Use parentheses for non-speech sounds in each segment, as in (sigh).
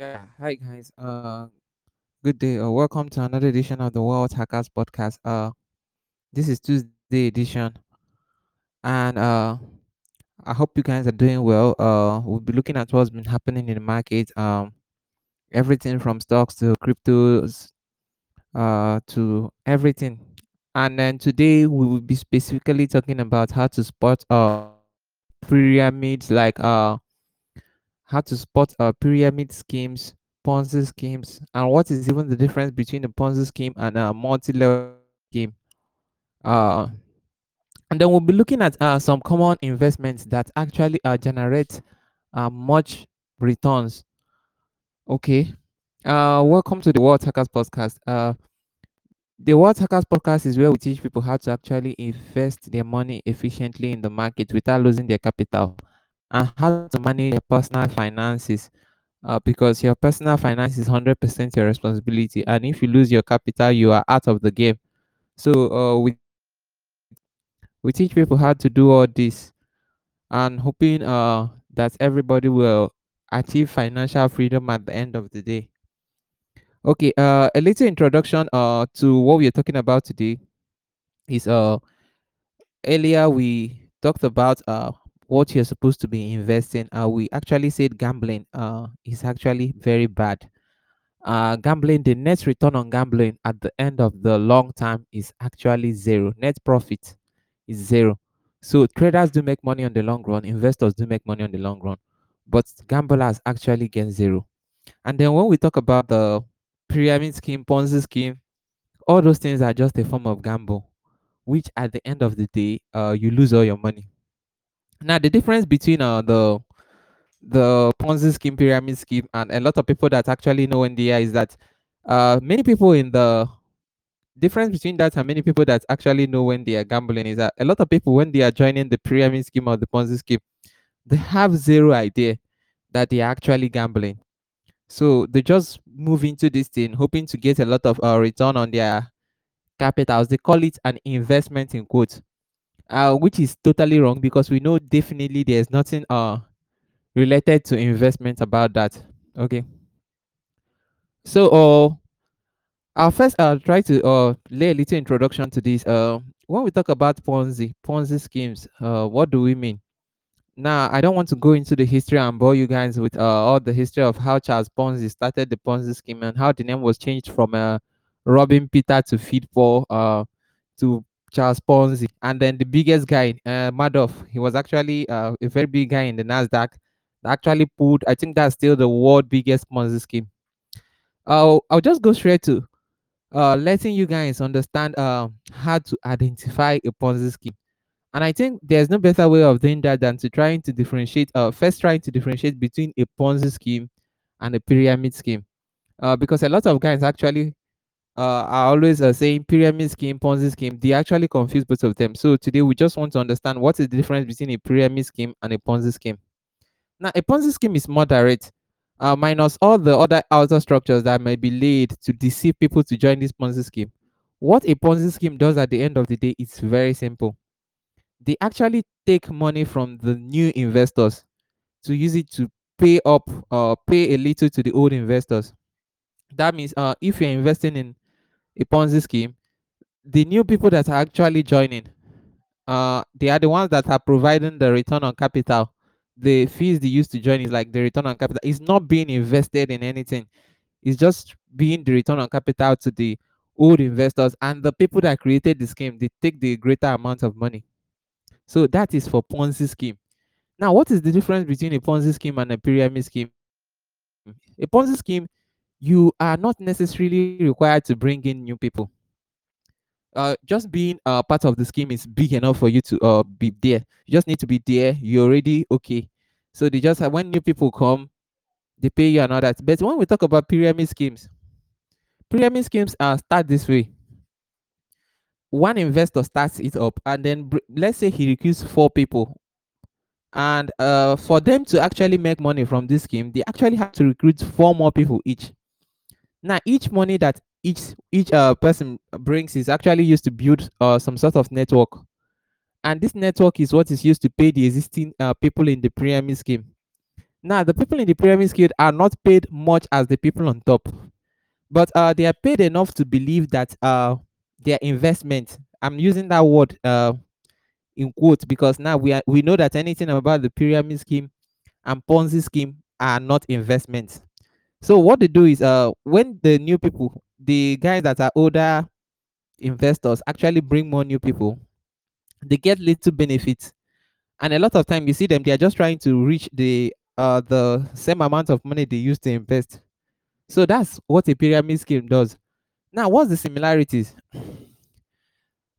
Yeah, hi guys. Uh, good day. Uh, welcome to another edition of the Wealth Hackers Podcast. Uh, this is Tuesday edition, and uh, I hope you guys are doing well. Uh, we'll be looking at what's been happening in the market. Um, everything from stocks to cryptos, uh, to everything. And then today we will be specifically talking about how to spot uh pyramids, like uh how to spot uh pyramid schemes, Ponzi schemes, and what is even the difference between a Ponzi scheme and a multi-level scheme. Uh, and then we'll be looking at uh, some common investments that actually uh, generate uh, much returns. Okay. Uh, welcome to the Wealth Hackers Podcast. Uh, the Wealth Hackers Podcast is where we teach people how to actually invest their money efficiently in the market without losing their capital and how to manage your personal finances uh, because your personal finance is 100% your responsibility and if you lose your capital you are out of the game. So uh, we we teach people how to do all this and hoping uh, that everybody will achieve financial freedom at the end of the day. Okay uh, a little introduction uh, to what we are talking about today is uh earlier we talked about uh what you're supposed to be investing uh we actually said gambling uh is actually very bad uh, gambling, the net return on gambling at the end of the long term is actually zero. Net profit is zero. So traders do make money on the long run, investors do make money on the long run, but gamblers actually get zero. And then when we talk about the pyramid scheme, Ponzi scheme, all those things are just a form of gamble, which at the end of the day, uh, you lose all your money. Now the difference between uh, the the Ponzi scheme, pyramid scheme, and a lot of people that actually know NDI is that uh, many people in the difference between that and many people that actually know when they are gambling is that a lot of people when they are joining the pyramid scheme or the Ponzi scheme, they have zero idea that they are actually gambling. So they just move into this thing hoping to get a lot of uh, return on their capitals. They call it an investment in quotes, uh, which is totally wrong because we know definitely there's nothing uh related to investment about that. Okay. So uh I'll first uh, try to uh, lay a little introduction to this. Uh, when we talk about Ponzi, Ponzi schemes, uh, what do we mean? Now, I don't want to go into the history and bore you guys with uh, all the history of how Charles Ponzi started the Ponzi scheme and how the name was changed from uh, Robin Peter to Feed Paul uh, to Charles Ponzi. And then the biggest guy, uh, Madoff, he was actually uh, a very big guy in the NASDAQ. Actually, pulled, I think that's still the world biggest Ponzi scheme. I'll, I'll just go straight to uh, letting you guys understand uh, how to identify a Ponzi scheme. And I think there's no better way of doing that than to trying to differentiate, uh, first trying to differentiate between a Ponzi scheme and a pyramid scheme. Uh, because a lot of guys actually uh, are always uh, saying pyramid scheme, Ponzi scheme. They actually confuse both of them. So today we just want to understand what is the difference between a pyramid scheme and a Ponzi scheme. Now, a Ponzi scheme is more direct uh, minus all the other outer structures that may be laid to deceive people to join this Ponzi scheme. What a Ponzi scheme does at the end of the day is very simple. They actually take money from the new investors to use it to pay up uh, pay a little to the old investors. That means uh, if you're investing in a Ponzi scheme, the new people that are actually joining, uh, they are the ones that are providing the return on capital the fees they used to join is like the return on capital. It's not being invested in anything. It's just being the return on capital to the old investors and the people that created the scheme. They take the greater amount of money. So that is for Ponzi scheme. Now, what is the difference between a Ponzi scheme and a pyramid scheme? A Ponzi scheme, you are not necessarily required to bring in new people. Uh, just being uh, part of the scheme is big enough for you to uh, be there. You just need to be there. You're already okay. So they just have, when new people come, they pay you and all that. But when we talk about pyramid schemes, pyramid schemes are start this way. One investor starts it up, and then let's say he recruits four people, and uh, for them to actually make money from this scheme, they actually have to recruit four more people each. Now, each money that each each uh, person brings is actually used to build uh, some sort of network and this network is what is used to pay the existing uh, people in the pyramid scheme Now, the people in the pyramid scheme are not paid much as the people on top, but uh, they are paid enough to believe that uh, their investment. I'm using that word uh, in quotes because now we are we know that anything about the pyramid scheme and Ponzi scheme are not investments. So what they do is uh when the new people, the guys that are older investors actually bring more new people, they get little benefits. And a lot of time you see them, they are just trying to reach the uh the same amount of money they used to invest. So that's what a pyramid scheme does. Now, what's the similarities?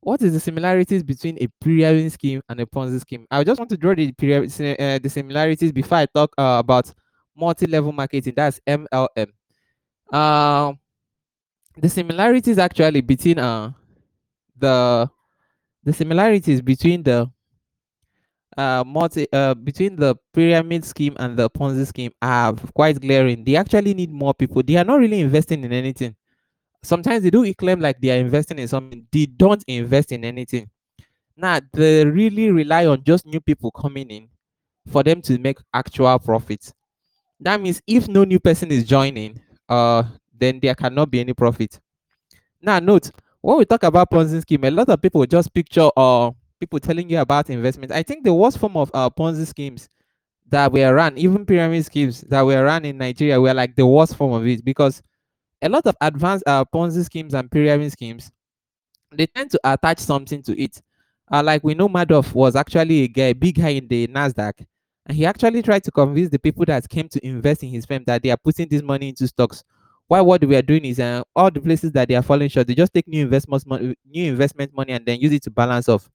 What is the similarities between a pyramid scheme and a Ponzi scheme? I just want to draw the pyramid, uh, the similarities before I talk uh, about multi-level marketing. That's MLM. Uh, the similarities actually between uh the the similarities between the uh multi uh between the pyramid scheme and the Ponzi scheme are quite glaring. They actually need more people. They are not really investing in anything. Sometimes they do claim like they are investing in something. They don't invest in anything. Now they really rely on just new people coming in for them to make actual profits. That means if no new person is joining, uh, then there cannot be any profit. Now note when we talk about Ponzi scheme, a lot of people just picture uh people telling you about investment. I think the worst form of uh Ponzi schemes that were run, even pyramid schemes that were run in Nigeria, were like the worst form of it because a lot of advanced uh, Ponzi schemes and pyramid schemes, they tend to attach something to it. Uh, like we know Madoff was actually a guy, big guy in the Nasdaq, and he actually tried to convince the people that came to invest in his firm that they are putting this money into stocks. Why what we are doing is uh, all the places that they are falling short, they just take new investment money, new investment money, and then use it to balance off.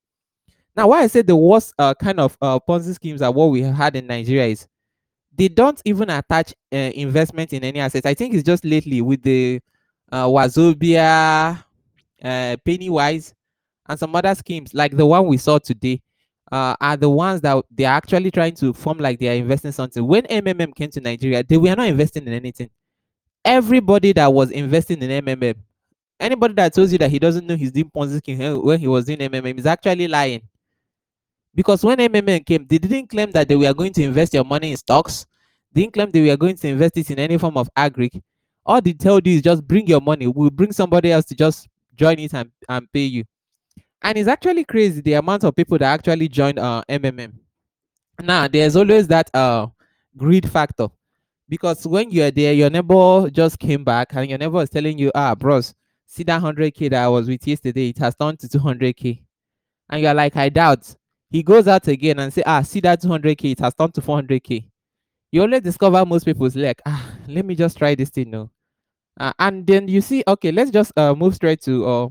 Now, why I say the worst uh, kind of uh, Ponzi schemes are what we have had in Nigeria is they don't even attach uh, investment in any assets. I think it's just lately with the uh, Wazobia, uh, Pennywise, and some other schemes like the one we saw today. Uh, are the ones that they are actually trying to form like they are investing something. When MMM came to Nigeria, they were not investing in anything. Everybody that was investing in MMM, anybody that tells you that he doesn't know he's doing Ponzi scheme when he was doing MMM is actually lying because when MMM came, they didn't claim that they were going to invest your money in stocks. They didn't claim they were going to invest it in any form of agri. All they told you is just bring your money. We'll bring somebody else to just join it and, and pay you. And it's actually crazy the amount of people that actually joined uh, MMM. Now, there's always that uh, greed factor. Because when you're there, your neighbor just came back and your neighbor is telling you, ah, bros, see that 100K that I was with yesterday, it has turned to 200K. And you're like, I doubt he goes out again and say, ah, see that 200k, it has turned to 400k. You only discover most people's like, ah, let me just try this thing now. Uh, and then you see, okay, let's just uh, move straight to uh,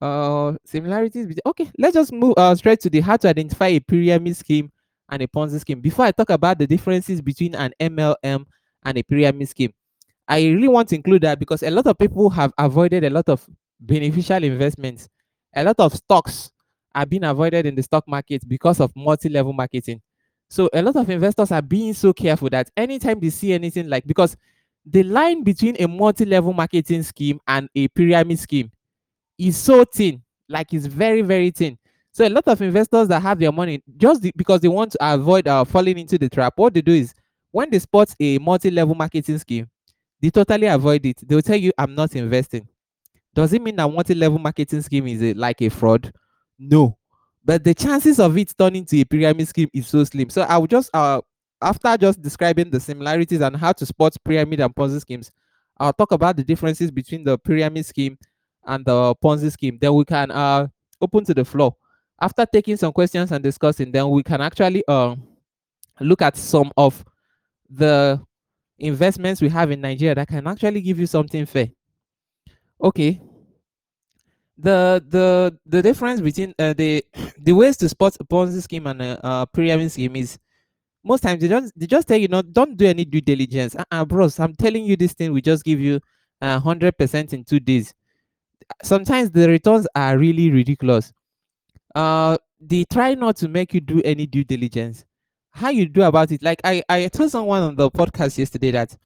uh, similarities. Between, okay, let's just move uh, straight to the how to identify a pyramid scheme and a Ponzi scheme. Before I talk about the differences between an MLM and a pyramid scheme, I really want to include that because a lot of people have avoided a lot of beneficial investments, a lot of stocks are being avoided in the stock market because of multi-level marketing. So a lot of investors are being so careful that anytime they see anything like because the line between a multi-level marketing scheme and a pyramid scheme is so thin, like it's very very thin. So a lot of investors that have their money just because they want to avoid uh, falling into the trap, what they do is when they spot a multi-level marketing scheme, they totally avoid it. They'll tell you, "I'm not investing." Does it mean that multi-level marketing scheme is a, like a fraud? No. But the chances of it turning to a pyramid scheme is so slim. So I will just uh after just describing the similarities and how to spot pyramid and Ponzi schemes, I'll talk about the differences between the pyramid scheme and the Ponzi scheme. Then we can uh open to the floor. After taking some questions and discussing, then we can actually uh, look at some of the investments we have in Nigeria that can actually give you something fair. Okay, the the the difference between uh, the (coughs) the ways to spot a Ponzi scheme and a, a pyramid scheme is most times they don't they just tell you not don't do any due diligence. Uh, uh bros, I'm telling you this thing we just give you a hundred percent in two days. Sometimes the returns are really ridiculous. Uh, they try not to make you do any due diligence. How you do about it? Like I I told someone on the podcast yesterday that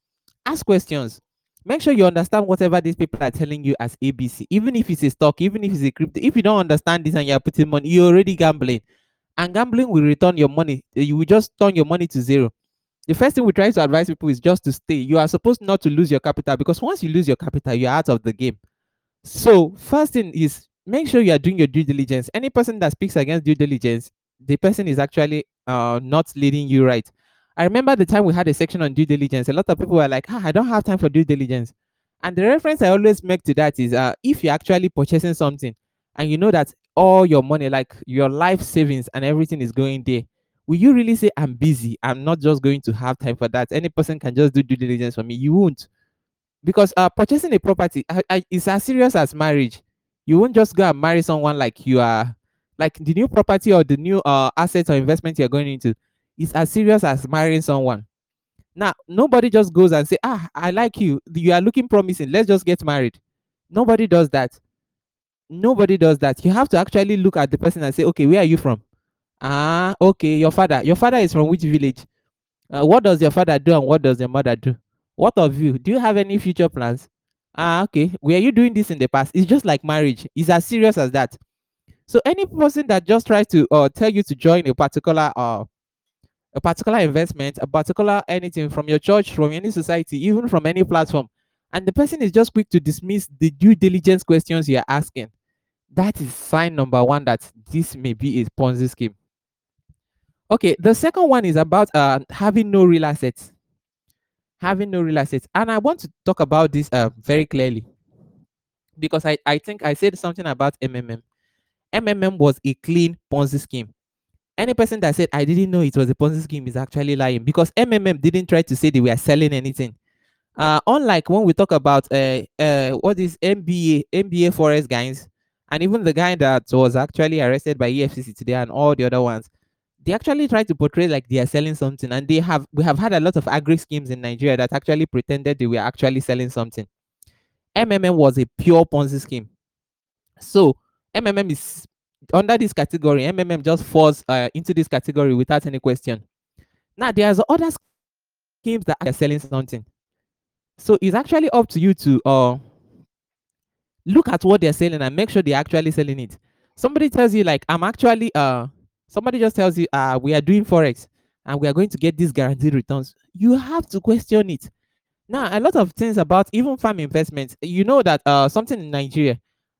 ask questions make sure you understand whatever these people are telling you as ABC, even if it's a stock, even if it's a crypto. If you don't understand this and you're putting money, you're already gambling. And gambling will return your money. You will just turn your money to zero. the first thing we try to advise people is just to stay. You are supposed not to lose your capital because once you lose your capital, you're out of the game. So first thing is make sure you are doing your due diligence. Any person that speaks against due diligence, the person is actually uh, not leading you right. I remember the time we had a section on due diligence. A lot of people were like, ah, I don't have time for due diligence. And the reference I always make to that is uh, if you're actually purchasing something and you know that all your money, like your life savings and everything is going there, will you really say, I'm busy? I'm not just going to have time for that. Any person can just do due diligence for me. You won't because uh, purchasing a property is as serious as marriage. You won't just go and marry someone like you are, like the new property or the new uh, asset or investment you're going into is as serious as marrying someone. Now, nobody just goes and say, ah, I like you. You are looking promising. Let's just get married. Nobody does that. Nobody does that. You have to actually look at the person and say, okay, where are you from? Ah, okay, your father. Your father is from which village? Uh, what does your father do and what does your mother do? What of you? Do you have any future plans? Ah, okay. Were you doing this in the past? It's just like marriage. It's as serious as that. So any person that just tries to uh, tell you to join a particular uh, a particular investment, a particular anything from your church, from any society, even from any platform, and the person is just quick to dismiss the due diligence questions you're asking, that is sign number one that this may be a Ponzi scheme. Okay, the second one is about uh, having no real assets having no real assets. And I want to talk about this uh, very clearly because I, I think I said something about MMM. MMM was a clean Ponzi scheme. Any person that said I didn't know it was a Ponzi scheme is actually lying because MMM didn't try to say they were selling anything. Uh, unlike when we talk about uh, uh, what is MBA, MBA Forex guys, and even the guy that was actually arrested by EFCC today and all the other ones, they actually try to portray like they are selling something and they have we have had a lot of agri schemes in nigeria that actually pretended they were actually selling something. Mmm was a pure ponzi scheme. So mmm is under this category mmm just falls uh, into this category without any question. Now there's other schemes that are selling something. So it's actually up to you to uh look at what they're selling and make sure they're actually selling it. Somebody tells you like i'm actually uh somebody just tells you, uh, we are doing Forex and we are going to get these guaranteed returns, you have to question it. Now, a lot of things about even farm investments, you know that uh, something in Nigeria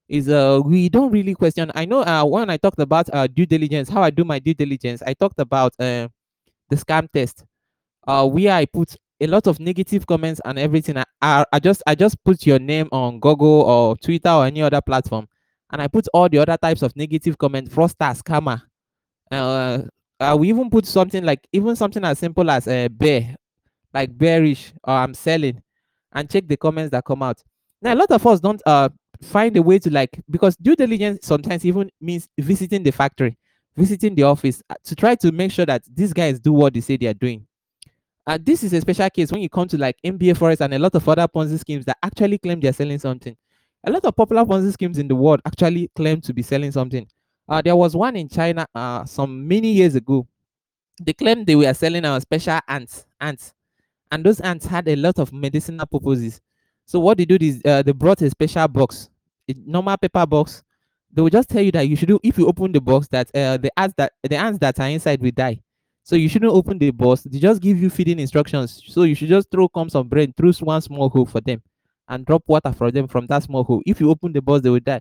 is uh, we don't really question. I know uh, when I talked about uh, due diligence, how I do my due diligence, I talked about uh, the scam test, uh, where I put a lot of negative comments and everything. I, I, just I just put your name on Google or Twitter or any other platform, and I put all the other types of negative comments, fraudster, scammer, uh, uh, we even put something like even something as simple as a uh, bear, like bearish or I'm selling, and check the comments that come out. Now a lot of us don't uh find a way to like because due diligence sometimes even means visiting the factory, visiting the office uh, to try to make sure that these guys do what they say they are doing. This is a special case when you come to like MBA Forex and a lot of other Ponzi schemes that actually claim they're selling something. A lot of popular Ponzi schemes in the world actually claim to be selling something. Uh, there was one in China uh, some many years ago. They claimed they were selling our special ants, ants, and those ants had a lot of medicinal purposes. So what they do is uh, they brought a special box, a normal paper box. They will just tell you that you should do if you open the box that uh, the ants that the ants that are inside will die. So you shouldn't open the box. They just give you feeding instructions. So you should just throw crumbs of bread through one small hole for them, and drop water for them from that small hole. If you open the box, they will die.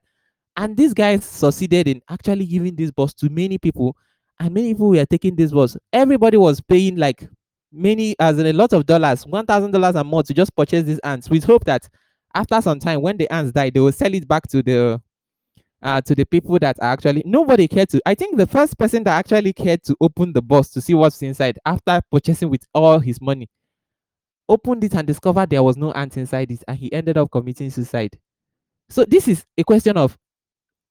And these guys succeeded in actually giving this bus to many people, and many people were taking this bus. Everybody was paying like many, as in a lot of dollars, one thousand dollars and more to just purchase these ants, with hope that after some time, when the ants die, they will sell it back to the uh, to the people that are actually nobody cared to. I think the first person that actually cared to open the box to see what's inside after purchasing with all his money opened it and discovered there was no ant inside it, and he ended up committing suicide. So this is a question of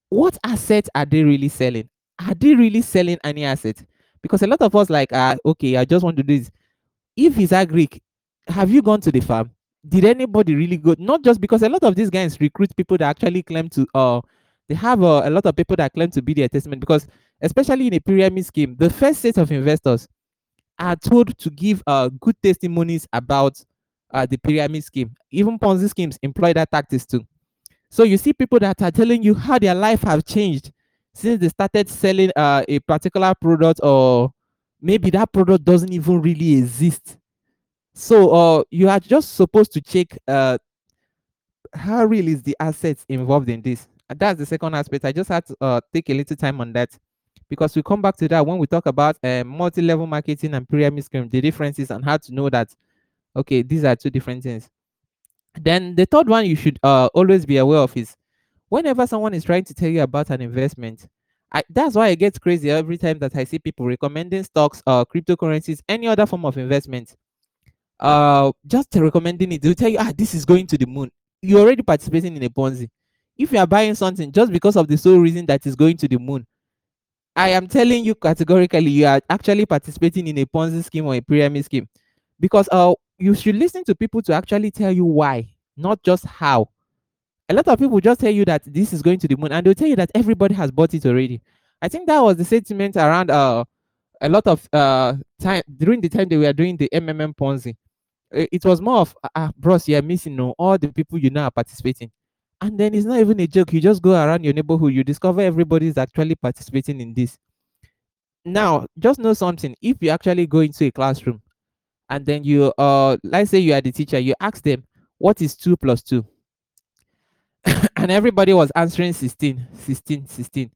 what assets are they really selling? Are they really selling any asset? Because a lot of us like, uh, okay, I just want to do this. If it's agric, have you gone to the farm? Did anybody really go? Not just because a lot of these guys recruit people that actually claim to, uh, they have uh, a lot of people that claim to be their testament. Because especially in a pyramid scheme, the first set of investors are told to give uh good testimonies about uh the pyramid scheme. Even Ponzi schemes employ that tactics too. So you see people that are telling you how their life have changed since they started selling uh, a particular product or maybe that product doesn't even really exist So uh, you are just supposed to check uh, how real is the assets involved in this. That's the second aspect. I just had to uh, take a little time on that because we come back to that when we talk about uh, multi-level marketing and pyramid scheme, the differences and how to know that okay, these are two different things. Then the third one you should uh, always be aware of is whenever someone is trying to tell you about an investment, I, that's why it gets crazy every time that I see people recommending stocks, uh, cryptocurrencies, any other form of investment. Uh, just recommending it, they'll tell you, ah, this is going to the moon. You're already participating in a Ponzi. If you are buying something just because of the sole reason that is going to the moon, I am telling you categorically, you are actually participating in a Ponzi scheme or a pyramid scheme, because uh, you should listen to people to actually tell you why, not just how a lot of people just tell you that this is going to the moon and they'll tell you that everybody has bought it already. I think that was the sentiment around uh, a lot of uh, time during the time they were doing the MMM Ponzi. It was more of, ah, uh, bros, you're missing no, all the people you know are participating. And then it's not even a joke. You just go around your neighborhood, you discover everybody is actually participating in this. Now, just know something. If you actually go into a classroom and then you, uh, let's say you are the teacher, you ask them, what is 2 plus 2? (laughs) and everybody was answering 16, 16, 16.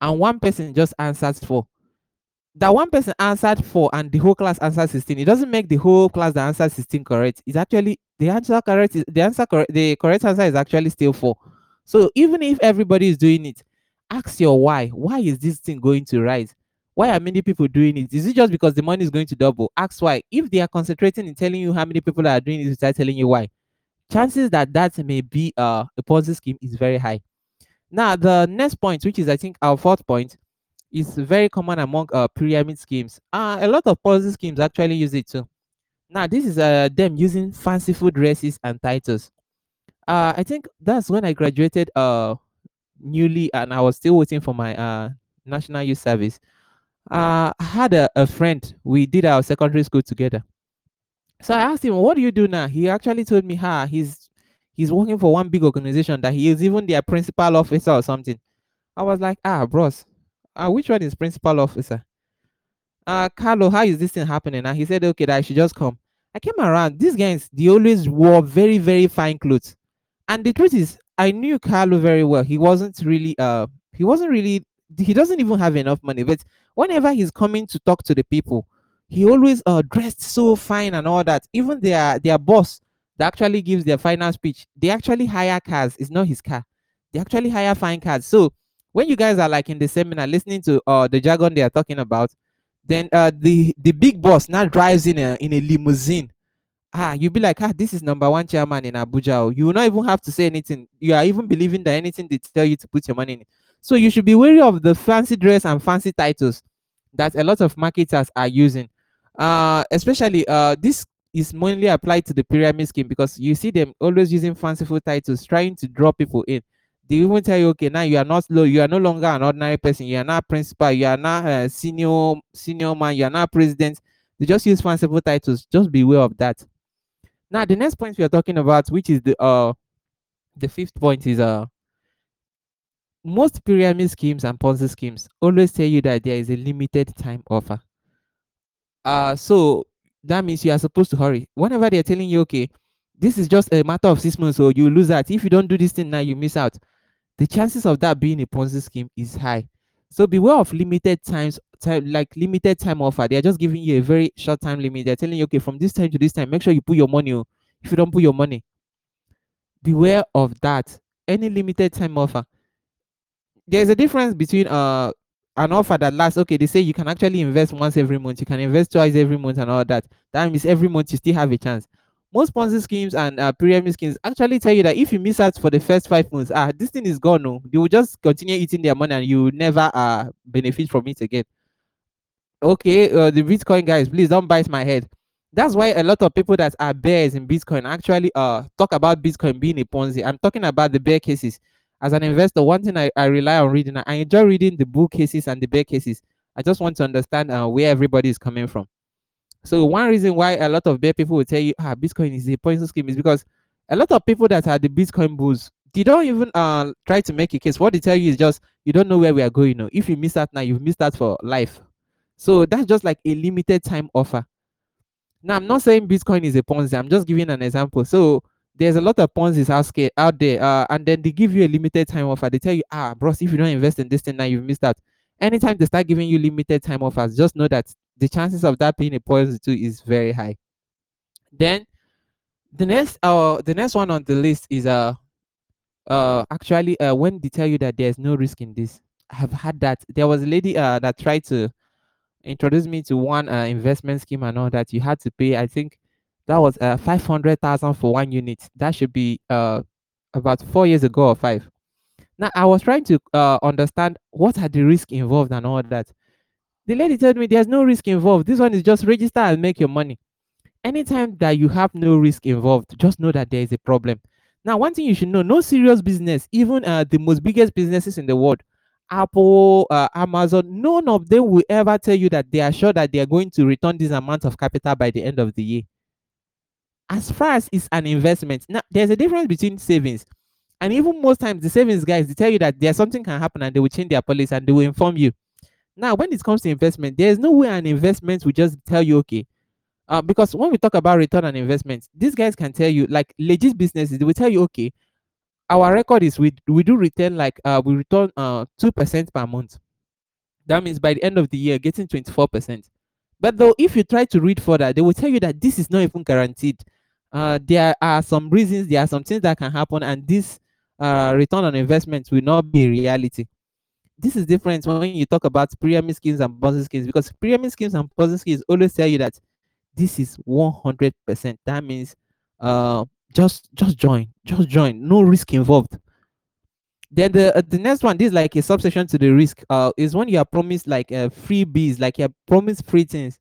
And one person just answered 4. That one person answered 4 and the whole class answered 16. It doesn't make the whole class that answered 16 correct. It's actually the answer correct is the answer correct the correct answer is actually still 4. So even if everybody is doing it, ask your why. Why is this thing going to rise? Why are many people doing it? Is it just because the money is going to double? Ask why. If they are concentrating in telling you how many people are doing it without telling you why, chances that that may be uh, a Ponzi scheme is very high. Now, the next point, which is I think our fourth point, is very common among uh, pyramid schemes. Uh, a lot of Ponzi schemes actually use it too. Now, this is uh, them using fanciful dresses and titles. Uh, I think that's when I graduated uh, newly and I was still waiting for my uh, national youth service. Uh, I had a, a friend, we did our secondary school together. So I asked him, "What do you do now?" He actually told me, "Ha, he's he's working for one big organization that he is even their principal officer or something." I was like, "Ah, bros, uh, which one is principal officer?" Uh, Carlo, how is this thing happening? And he said, "Okay, that I should just come." I came around. These guys, they always wore very, very fine clothes, and the truth is, I knew Carlo very well. He wasn't really, uh, he wasn't really, he doesn't even have enough money. But whenever he's coming to talk to the people, he always uh, dressed so fine and all that. Even their their boss that actually gives their final speech, they actually hire cars. It's not his car. They actually hire fine cars. So when you guys are like in the seminar listening to uh the jargon they are talking about, then uh the the big boss now drives in a in a limousine. Ah, you'll be like, ah, this is number one chairman in Abuja. You will not even have to say anything. You are even believing that anything they tell you to put your money in. So you should be wary of the fancy dress and fancy titles that a lot of marketers are using. Uh especially uh this is mainly applied to the pyramid scheme because you see them always using fanciful titles trying to draw people in. They even tell you okay now you are not low you are no longer an ordinary person. You are not principal you are not a senior senior man you are not president. They just use fanciful titles. Just be aware of that. Now the next point we are talking about which is the uh the fifth point is uh most pyramid schemes and ponzi schemes always tell you that there is a limited time offer. Uh so that means you are supposed to hurry. Whenever they're telling you okay this is just a matter of six months so you lose that if you don't do this thing now you miss out. The chances of that being a ponzi scheme is high. So beware of limited times time like limited time offer. They're just giving you a very short time limit. They're telling you okay from this time to this time make sure you put your money oh. if you don't put your money. Beware of that. Any limited time offer there's a difference between uh an offer that lasts okay they say you can actually invest once every month you can invest twice every month and all that. That means every month you still have a chance. Most ponzi schemes and uh, pyramid schemes actually tell you that if you miss out for the first five months ah this thing is gone no they will just continue eating their money and you will never uh benefit from it again. Okay uh, the bitcoin guys please don't bite my head. That's why a lot of people that are bears in bitcoin actually uh talk about bitcoin being a ponzi. I'm talking about the bear cases as an investor, one thing I, I rely on reading, I enjoy reading the bull cases and the bear cases. I just want to understand uh, where everybody is coming from. So one reason why a lot of bear people will tell you, ah, Bitcoin is a Ponzi scheme is because a lot of people that are the Bitcoin bulls, they don't even uh, try to make a case. What they tell you is just, you don't know where we are going. If you miss that now, you've missed that for life. So that's just like a limited time offer. Now, I'm not saying Bitcoin is a Ponzi. I'm just giving an example. So there's a lot of Ponzi's out, out there, uh, and then they give you a limited time offer. They tell you, ah, bros, if you don't invest in this thing now, you've missed out. Anytime they start giving you limited time offers, just know that the chances of that being a Ponzi too is very high. Then the next, uh, the next one on the list is uh, uh, actually, uh, when they tell you that there's no risk in this, I have had that. There was a lady uh that tried to introduce me to one uh, investment scheme and all that you had to pay i think that was uh, 500000 for one unit. That should be uh, about four years ago or five. Now i was trying to uh, understand what are the risks involved and all that. The lady told me there's no risk involved. This one is just register and make your money. Anytime that you have no risk involved just know that there is a problem. Now one thing you should know no serious business even uh, the most biggest businesses in the world Apple, uh, Amazon, none of them will ever tell you that they are sure that they are going to return this amount of capital by the end of the year. As far as it's an investment, now there's a difference between savings and even most times the savings guys they tell you that there's something can happen and they will change their policy and they will inform you. Now, when it comes to investment, there's no way an investment will just tell you okay. Uh, because when we talk about return on investment, these guys can tell you like legit businesses, they will tell you okay, our record is we we do return like uh we return uh two percent per month. That means by the end of the year, getting twenty four percent. But though, if you try to read further, they will tell you that this is not even guaranteed. Uh, there are some reasons, there are some things that can happen, and this uh, return on investment will not be reality. This is different when you talk about pyramid schemes and Ponzi schemes because pyramid schemes and Ponzi schemes always tell you that this is 100%. That means uh, just just join just join no risk involved then the uh, the next one this is like a subsection to the risk uh is when you are promised like uh, freebies like you're promised free things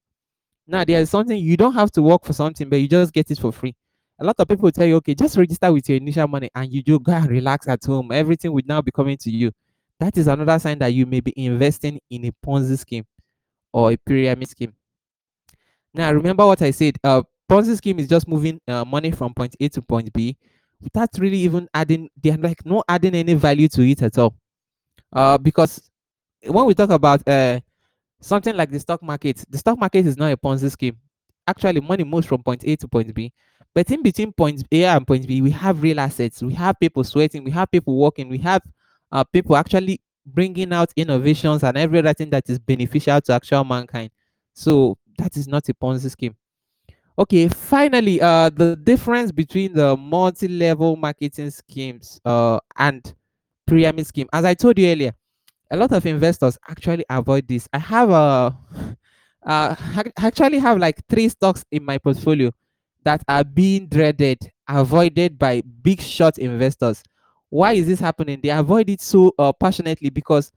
now there's something you don't have to work for something but you just get it for free a lot of people tell you okay just register with your initial money and you just go and relax at home everything will now be coming to you that is another sign that you may be investing in a ponzi scheme or a pyramid scheme now remember what i said uh Ponzi scheme is just moving uh, money from point A to point B without really even adding, they're like not adding any value to it at all. Uh, because when we talk about uh, something like the stock market, the stock market is not a Ponzi scheme. Actually, money moves from point A to point B. But in between point A and point B, we have real assets. We have people sweating. We have people working. We have uh, people actually bringing out innovations and every other thing that is beneficial to actual mankind. So that is not a Ponzi scheme. Okay, finally, uh, the difference between the multi-level marketing schemes uh, and pyramid scheme. As I told you earlier, a lot of investors actually avoid this. I have a, uh, (laughs) actually have like three stocks in my portfolio that are being dreaded, avoided by big shot investors. Why is this happening? They avoid it so uh, passionately because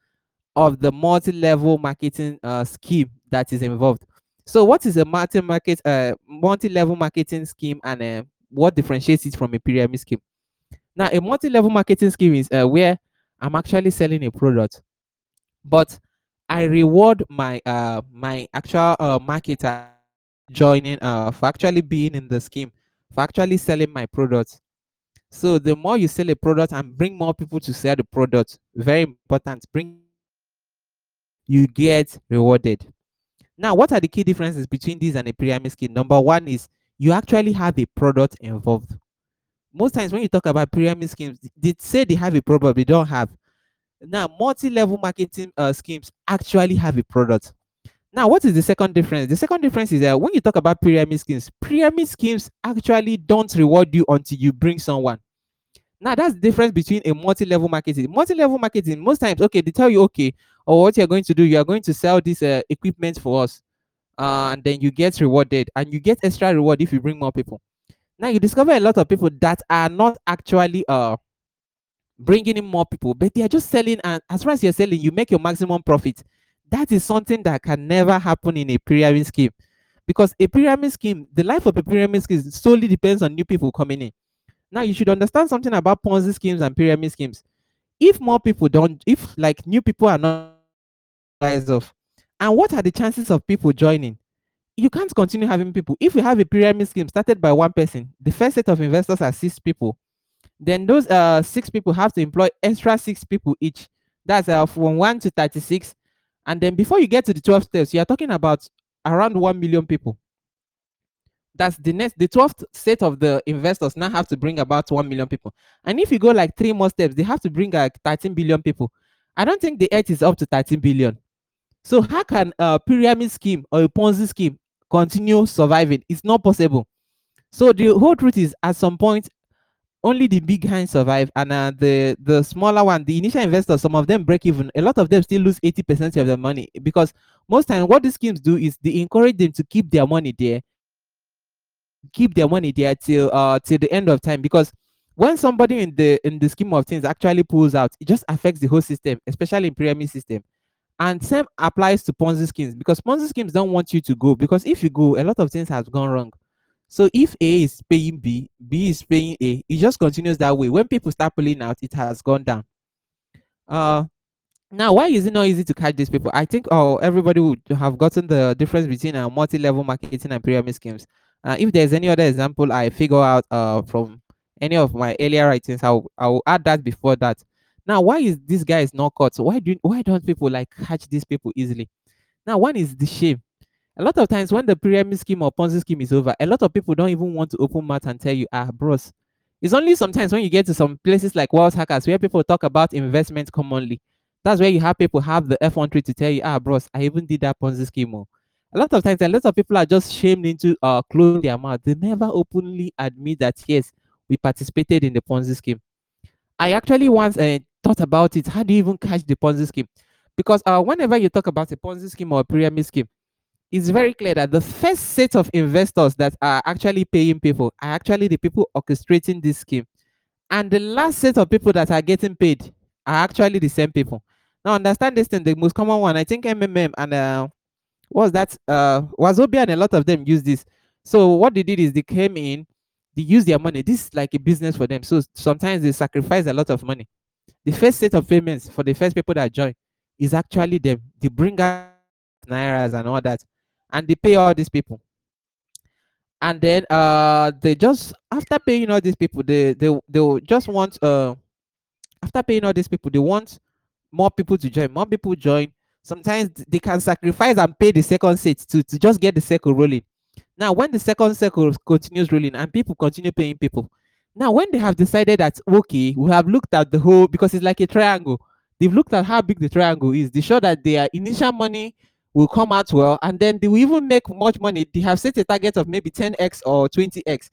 of the multi-level marketing uh, scheme that is involved. So, what is a multi market, uh, multi-level marketing scheme, and uh, what differentiates it from a pyramid scheme? Now, a multi-level marketing scheme is uh, where I'm actually selling a product, but I reward my uh my actual marketer joining uh for actually being in the scheme, for actually selling my product. So the more you sell a product and bring more people to sell the product, very important, bring you get rewarded. Now, what are the key differences between this and a pyramid scheme? Number one is you actually have a product involved. Most times when you talk about pyramid schemes, they say they have a product, they don't have. Now, multi-level marketing uh, schemes actually have a product. Now, what is the second difference? The second difference is that when you talk about pyramid schemes, pyramid schemes actually don't reward you until you bring someone. Now, that's the difference between a multi-level marketing. Multi-level marketing, most times, okay, they tell you, okay, or what you're going to do, you are going to sell this uh, equipment for us, uh, and then you get rewarded, and you get extra reward if you bring more people. Now you discover a lot of people that are not actually uh bringing in more people, but they are just selling, and as far as you're selling, you make your maximum profit. That is something that can never happen in a pyramid scheme, because a pyramid scheme, the life of a pyramid scheme solely depends on new people coming in. Now you should understand something about Ponzi schemes and pyramid schemes. If more people don't, if like new people are not rise of. And what are the chances of people joining? You can't continue having people. If you have a pyramid scheme started by one person, the first set of investors are six people. Then those uh six people have to employ extra six people each. That's uh, from one to 36. And then before you get to the 12 steps, you're talking about around 1 million people. that's the next the 12th set of the investors now have to bring about 1 million people. And if you go like three more steps they have to bring like 13 billion people. I don't think the earth is up to 13 billion. So how can a pyramid scheme or a ponzi scheme continue surviving? It's not possible. So the whole truth is at some point only the big hands survive and uh, the the smaller one the initial investors some of them break even a lot of them still lose 80 percent of their money because most times what these schemes do is they encourage them to keep their money there. Keep their money there till uh till the end of time because when somebody in the in the scheme of things actually pulls out it just affects the whole system especially in pyramid system. And same applies to ponzi schemes because ponzi schemes don't want you to go because if you go a lot of things has gone wrong so if a is paying b b is paying a it just continues that way when people start pulling out it has gone down uh now why is it not easy to catch these people i think oh everybody would have gotten the difference between a multi-level marketing and pyramid schemes uh, if there's any other example I figure out uh, from any of my earlier writings, I'll, I'll add that before that. Now, why is this guy is not caught? Why do why don't people like catch these people easily? Now, one is the shame. A lot of times when the pyramid scheme or Ponzi scheme is over, a lot of people don't even want to open mouth and tell you, ah, bros. It's only sometimes when you get to some places like Wealth Hackers where people talk about investment commonly. That's where you have people have the F13 to tell you, ah, bros, I even did that Ponzi scheme. Oh a lot of times a lot of people are just shamed into uh closing their mouth they never openly admit that yes we participated in the ponzi scheme i actually once uh, thought about it how do you even catch the ponzi scheme because uh whenever you talk about a ponzi scheme or a pyramid scheme it's very clear that the first set of investors that are actually paying people are actually the people orchestrating this scheme and the last set of people that are getting paid are actually the same people now understand this thing the most common one i think mmm and uh, was that uh Wazobia and a lot of them use this. So what they did is they came in, they use their money. This is like a business for them. So sometimes they sacrifice a lot of money. The first set of payments for the first people that join is actually them. They bring out nairas and all that, and they pay all these people. And then uh they just after paying all these people, they they they just want uh after paying all these people, they want more people to join. More people join sometimes they can sacrifice and pay the second seat to, to just get the circle rolling. Now, when the second circle continues rolling and people continue paying people, now when they have decided that okay, we have looked at the whole because it's like a triangle. They've looked at how big the triangle is. They show that their initial money will come out well, and then they will even make much money. They have set a target of maybe 10x or 20x.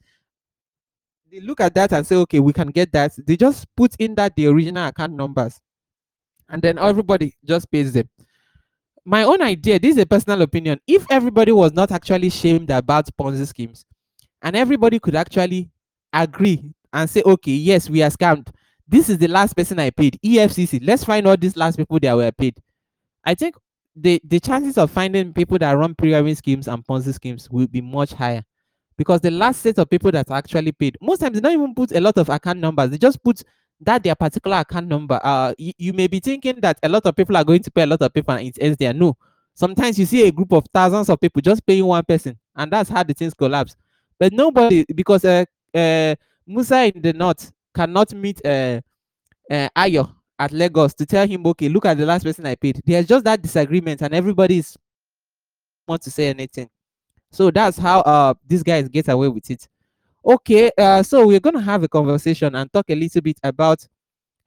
They look at that and say, okay, we can get that. They just put in that the original account numbers, and then everybody just pays them my own idea, this is a personal opinion. If everybody was not actually shamed about Ponzi schemes and everybody could actually agree and say, okay, yes, we are scammed. This is the last person I paid. EFCC, let's find all these last people that were paid. I think the, the chances of finding people that run pyramid schemes and Ponzi schemes will be much higher because the last set of people that actually paid, most times they don't even put a lot of account numbers. They just put that their particular account number. Uh, you, you may be thinking that a lot of people are going to pay a lot of people and it ends there. No, sometimes you see a group of thousands of people just paying one person, and that's how the things collapse. But nobody, because uh, uh, Musa in the north cannot meet uh, uh, Ayo at Lagos to tell him, okay, look at the last person I paid. There's just that disagreement, and everybody's want to say anything. So that's how uh these guys get away with it. Okay, uh, so we're gonna have a conversation and talk a little bit about.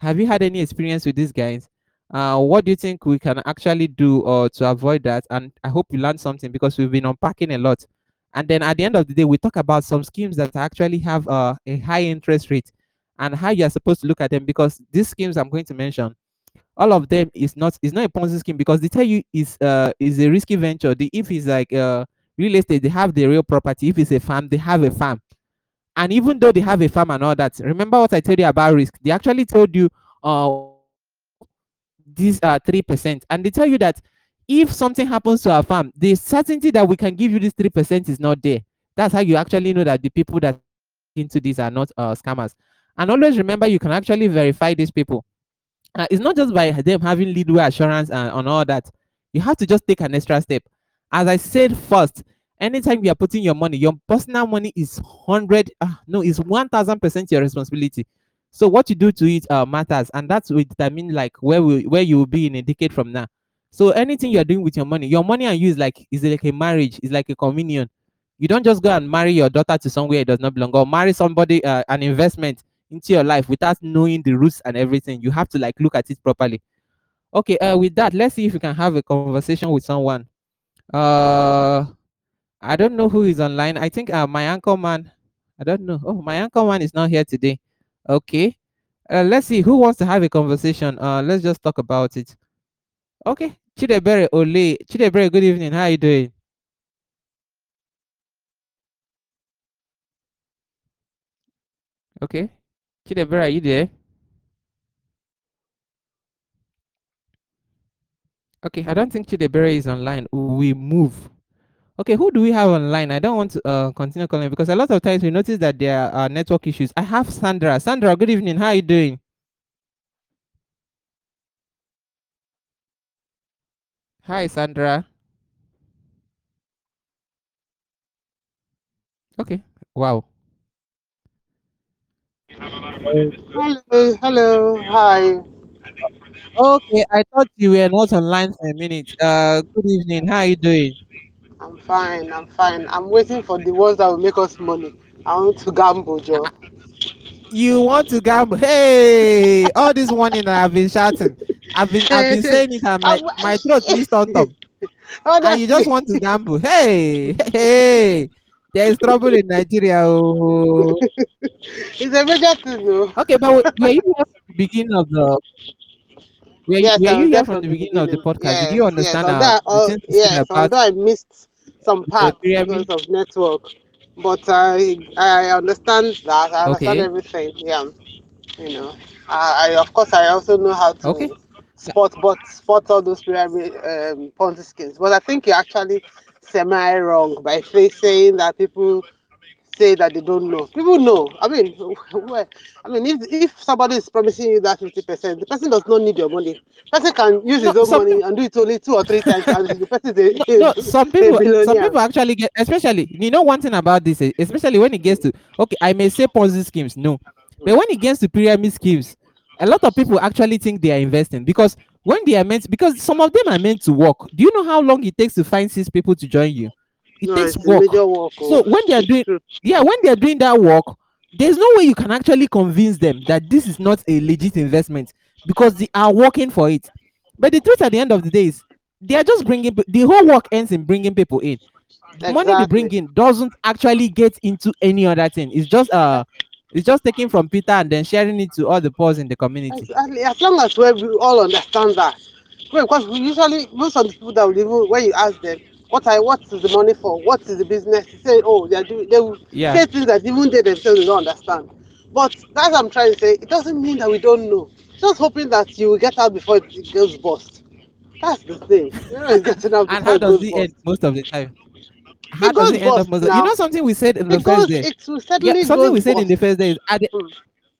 Have you had any experience with these guys? Uh, what do you think we can actually do or uh, to avoid that? And I hope you learned something because we've been unpacking a lot. And then at the end of the day, we talk about some schemes that actually have uh, a high interest rate and how you are supposed to look at them because these schemes I'm going to mention, all of them is not is not a Ponzi scheme because they tell you is uh is a risky venture. The if it's like uh real estate, they have the real property. If it's a farm, they have a farm. And even though they have a farm and all that, remember what I told you about risk? They actually told you uh these are three percent, and they tell you that if something happens to our farm, the certainty that we can give you this three percent is not there. That's how you actually know that the people that into these are not uh, scammers. And always remember, you can actually verify these people. Uh, it's not just by them having legal assurance and all that. You have to just take an extra step. As I said first, anytime you are putting your money, your personal money is hundred. Uh, no, it's one thousand percent your responsibility. So what you do to it uh, matters, and that's will determine like where we where you will be in a decade from now. So anything you're doing with your money, your money and you is like is like a marriage, is like a communion. You don't just go and marry your daughter to somewhere it does not belong, or marry somebody uh, an investment into your life without knowing the roots and everything. You have to like look at it properly. Okay, uh, with that, let's see if you can have a conversation with someone. Uh, I don't know who is online. I think uh, my anchor man. I don't know. Oh, my anchor man is not here today. Okay. Uh, let's see who wants to have a conversation. Uh, let's just talk about it. Okay, Chidebere Ole. Chidebere, good evening. How are you doing? Okay. Chidebere, are you there? Okay, I don't think Chidebere is online. We move. Okay, who do we have online? I don't want to uh, continue calling because a lot of times we notice that there are network issues. I have Sandra. Sandra, good evening. How are you doing? Hi, Sandra. Okay. Wow. Hello, hello, hi. Okay, I thought you were not online for a minute. Uh, good evening. How are you doing? I'm fine, I'm fine. I'm waiting for the ones that will make us money. I want to gamble, Joe. You want to gamble? Hey, all this morning I've been shouting. I've been I've been saying it and my, my throat is on top. (laughs) And you just want to gamble. Hey, hey, there is trouble in Nigeria. Oh. (laughs) it's a major thing, though. Okay, but were you here from the beginning of the were, yes, were you here from the beginning of the podcast? Did Yes, you yes. understand Although, our I- uh, the things we said yes, although I missed some parts because of network, but I I understand that. I understand Okay. everything. Yeah, you know. I, I of course I also know how to Okay. spot but spot all those pyramid um, Ponzi schemes. But I think you're actually semi wrong by saying that people say that they don't know. People know. I mean, (laughs) well, I mean, if if somebody is promising you that fifty percent, the person does not need your money. The person can use No, his own some money and do it only two or three times, and the person is (laughs) no, (laughs) a, no, some people, some people actually get, especially, you know, one thing about this, eh, especially when it gets to, okay, I may say Ponzi schemes, no, but when it gets to pyramid schemes, a lot of people actually think they are investing because when they are meant, because some of them are meant to work. Do you know how long it takes to find six people to join you? It No, takes work. work. So oh. when they are doing, yeah, when they are doing that work, there's no way you can actually convince them that this is not a legit investment because they are working for it. But the truth at the end of the day is they are just bringing the whole work ends in bringing people in. The money they bring in doesn't actually get into any other thing. It's just uh, it's just taking from Peter and then sharing it to all the poors in the community. Exactly. As long as we we all understand that. Well, because we usually most of the people that will even when you ask them what I what is the money for, what is the business, they say, oh, they are doing they will Yeah. say things that even they themselves don't understand. But that's what I'm trying to say. It doesn't mean that we don't know. Just hoping that you will get out before it goes bust. That's the thing. (laughs) You know, getting out And how does it end most of the time? How does it end up most? Of, you know something we said in the It first day. It will Yeah, something we said in the first day is at the Mm.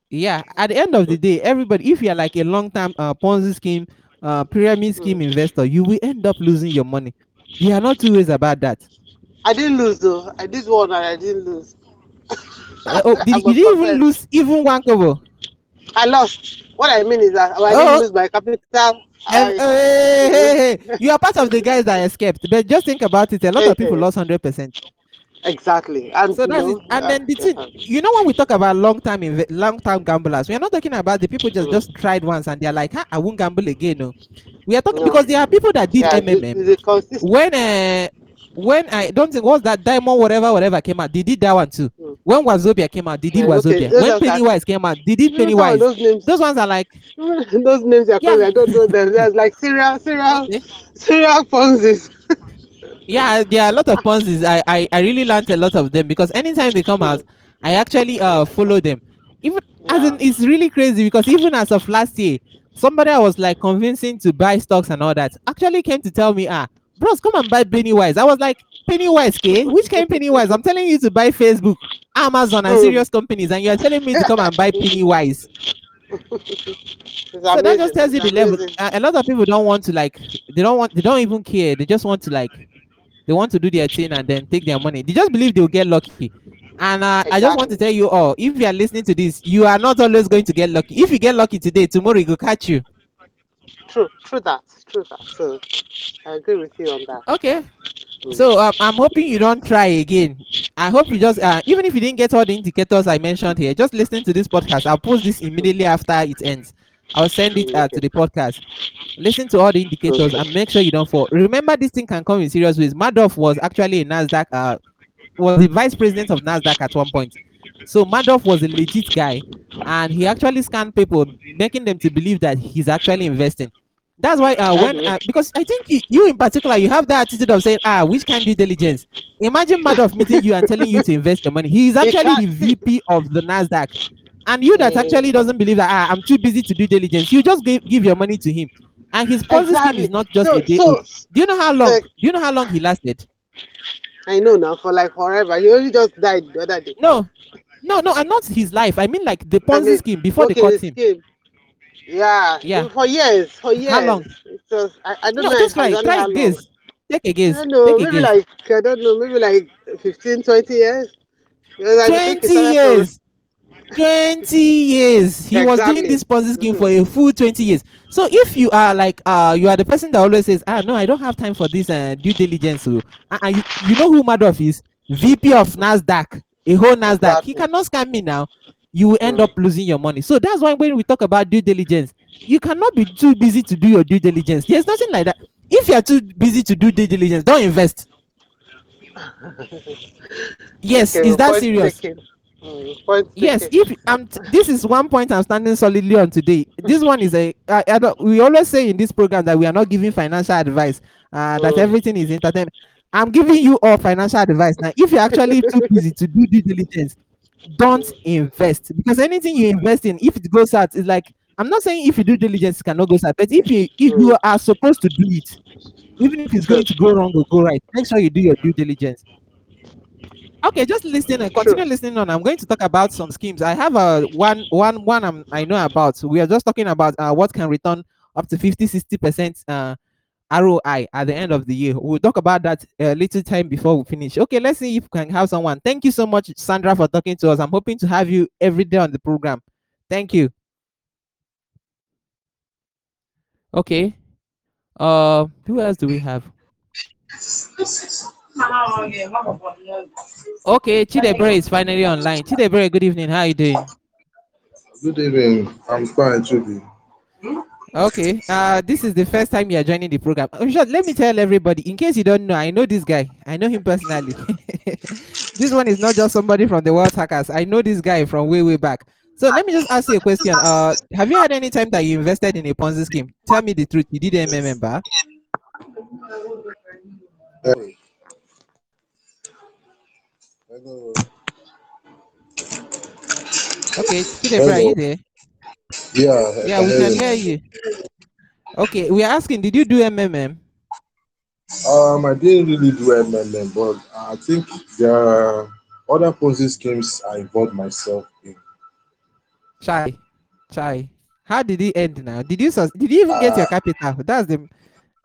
yeah at the end of the day everybody if you're like a long-term uh, ponzi scheme uh pyramid scheme Mm. investor you will end up losing your money there are not two ways about that I didn't lose though. I did one and I didn't lose. Uh, oh (laughs) did you didn't even lose even one kobo I lost. What I mean is that I Oh. didn't lose my capital. Hey, hey, hey, you are part of the guys that escaped but just think about it a lot of people lost 100 percent. Exactly. And so that's know, it. And uh, then the thing uh, you know when we talk about long-term inve- long time gamblers we are not talking about the people just Mm. just tried once and they're like "Ah, i won't gamble again no. We are talking No. because there are people that did yeah, mmm when uh when I don't think what's that diamond whatever whatever came out, they did that one too. Mm. When Wazobia came out, did Yeah, Wazobia. those when are that- Pennywise came out, did You Pennywise. those names. Those ones are like (laughs) those names are Yeah. calling. I don't know them. There's like serial, serial, okay. serial Ponzi's. yeah, there are a lot of Ponzi's. I, I I really learned a lot of them because anytime they come out, I actually uh follow them. Even as in it's really crazy because even as of last year, somebody I was like convincing to buy stocks and all that actually came to tell me, ah, bros, come and buy Pennywise. I was like, Pennywise, K? Which kind of Pennywise? I'm telling you to buy Facebook, Amazon, and Mm. serious companies, and you're telling me to come and buy Pennywise. So that just tells you the level. a lot of people don't want to like, they don't want, they don't even care. They just want to like, they want to do their thing and then take their money. They just believe they'll get lucky. And uh, I just want to tell you all, if you are listening to this, you are not always going to get lucky. If you get lucky today, tomorrow it will catch you. True, true that, true that. So I agree with you on that. Okay. So um, I'm hoping you don't try again. I hope you just uh, even if you didn't get all the indicators I mentioned here, just listen to this podcast. I'll post this immediately after it ends. I'll send it uh, to the podcast. Listen to all the indicators and make sure you don't fall. Remember, this thing can come in serious ways. Madoff was actually a Nasdaq, uh, was the vice president of Nasdaq at one point. So Madoff was a legit guy, and he actually scanned people, making them to believe that he's actually investing. That's why uh, when uh, because I think you, you in particular you have that attitude of saying ah which can do diligence. Imagine Madoff (laughs) meeting you and telling you to invest your money. He is actually the VP of the Nasdaq, and you that actually doesn't believe that ah I'm too busy to do diligence. You just give, give your money to him, and his Ponzi scheme Exactly. is not just So, a day. so. Do you know how long? uh, Do you know how long he lasted? I know now for like forever. He only just died the other day. No, no, no, and not his life. I mean like the I Ponzi mean, scheme before they okay, caught the him. scheme. Yeah, Yeah. for years, for years. How long? Was, I, I don't No, know just exactly how long. guess. Take a I guess. don't know, Take maybe like I don't know, maybe like 15, 20 years. Because I think it 20 started years 20 years he was doing this ponzi scheme for a full 20 years so if you are like uh you are the person that always says ah no i don't have time for this uh, due diligence so uh, uh, you, you know who madoff is vp of nasdaq a whole nasdaq he cannot scam me now you will end up losing your money. So that's why when we talk about due diligence you cannot be too busy to do your due diligence. There's nothing like that. If you are too busy to do due diligence don't invest. (laughs) Yes Okay, is that serious. Mm, yes if i'm t- this is one point i'm standing solidly on today. This one is a I, I we always say in this program that we are not giving financial advice uh that Mm. everything is entertainment. I'm giving you all financial advice. Now if you're actually too busy to do due diligence don't invest. Because anything you invest in if it goes out it's like i'm not saying if you do diligence it cannot go out but if you if you are supposed to do it even if it's going to go wrong or go right make sure you do your due diligence. Okay just listen and continue Sure. listening on. I'm going to talk about some schemes. I have a one one one I'm, i know about. We are just talking about uh, what can return up to 50 60 percent uh roi at the end of the year. We'll talk about that a little time before we finish. Okay let's see if we can have someone. Thank you so much sandra for talking to us. I'm hoping to have you every day on the program. Thank you. Okay uh who else do we have? Okay chidebere is finally online. Chidebere good evening. How are you doing? Good evening. I'm fine, Trudy. Okay. Uh, this is the first time you are joining the program. Sure. Let me tell everybody, in case you don't know, I know this guy. I know him personally. (laughs) this one is not just somebody from the Wealth Hackers. I know this guy from way way back. So let me just ask you a question. Uh, have you had any time that you invested in a Ponzi scheme? Tell me the truth. You did bar? Hello. Hello. Okay, Chidebere, are you there? Yeah. Yeah, we can hear you. Okay, we are asking, did you do MMM? Um, I didn't really do MMM, but I think there are other Ponzi schemes I involved myself in. Chai, chai. How did it end now? Did you did you even get your Uh, capital? That's the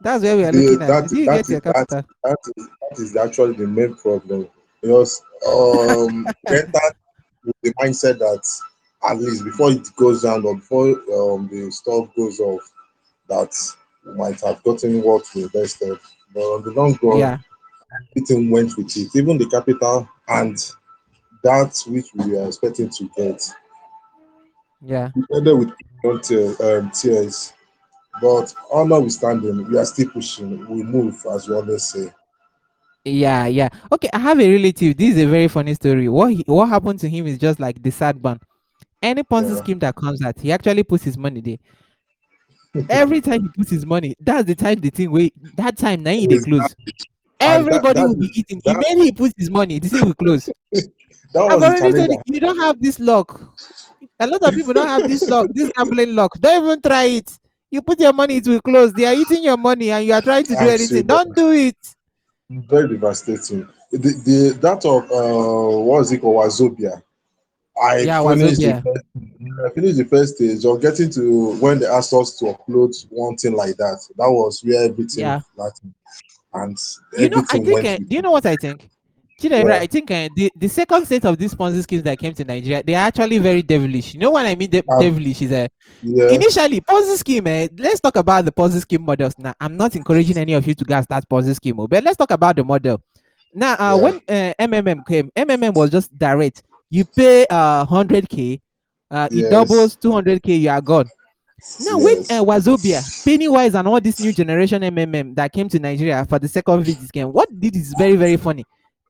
that's where we are looking at. that, Did you that, get is, your that, capital? that, is, that is actually the main problem because um, (laughs) entered with the mindset that at least before it goes down or before um, the stuff goes off, that we might have gotten what we invested. But on the long run, Yeah. everything went with it, even the capital and that which we were expecting to get. Yeah. We ended with um, tears. But all notwithstanding, we are still pushing. We move, as we always say. Yeah, yeah. Okay, I have a relative. This is a very funny story. What he, what happened to him is just like the sad one. Any Ponzi Yeah. scheme that comes out, he actually puts his money there. (laughs) Every time he puts his money, that's the time the thing wait. That time now he they close. Everybody that, will be eating. The that, minute he puts his money, the thing will close. (laughs) I've already said it, you don't have this luck. A lot of people don't have this luck, this gambling luck. Don't even try it. You put your money, it will close. They are eating your money and you are trying to do anything. Don't do it. Very devastating. The, the that of uh, what is it called Wazobia? I Yeah, finished the first, I finished the first stage of getting to when they asked us to upload one thing like that. That was where everything Yeah. that and You know, I think. Uh, do you know what I think? Chidera, Yeah. I think uh, the, the second set of these Ponzi schemes that came to Nigeria, they are actually very devilish. You know what I mean? De- Um, devilish is a Yeah. initially Ponzi scheme. Eh, let's talk about the Ponzi scheme models. Now, I'm not encouraging any of you to go start Ponzi scheme, oh, but let's talk about the model. Now, uh, Yeah. when uh, MMM came, MMM was just direct. You pay uh 100k, uh, it Yes. doubles 200k, you are gone. Now, when Yes. uh, Wazobia, Pennywise, and all this new generation MMM that came to Nigeria for the second visit game, what did is very, very funny.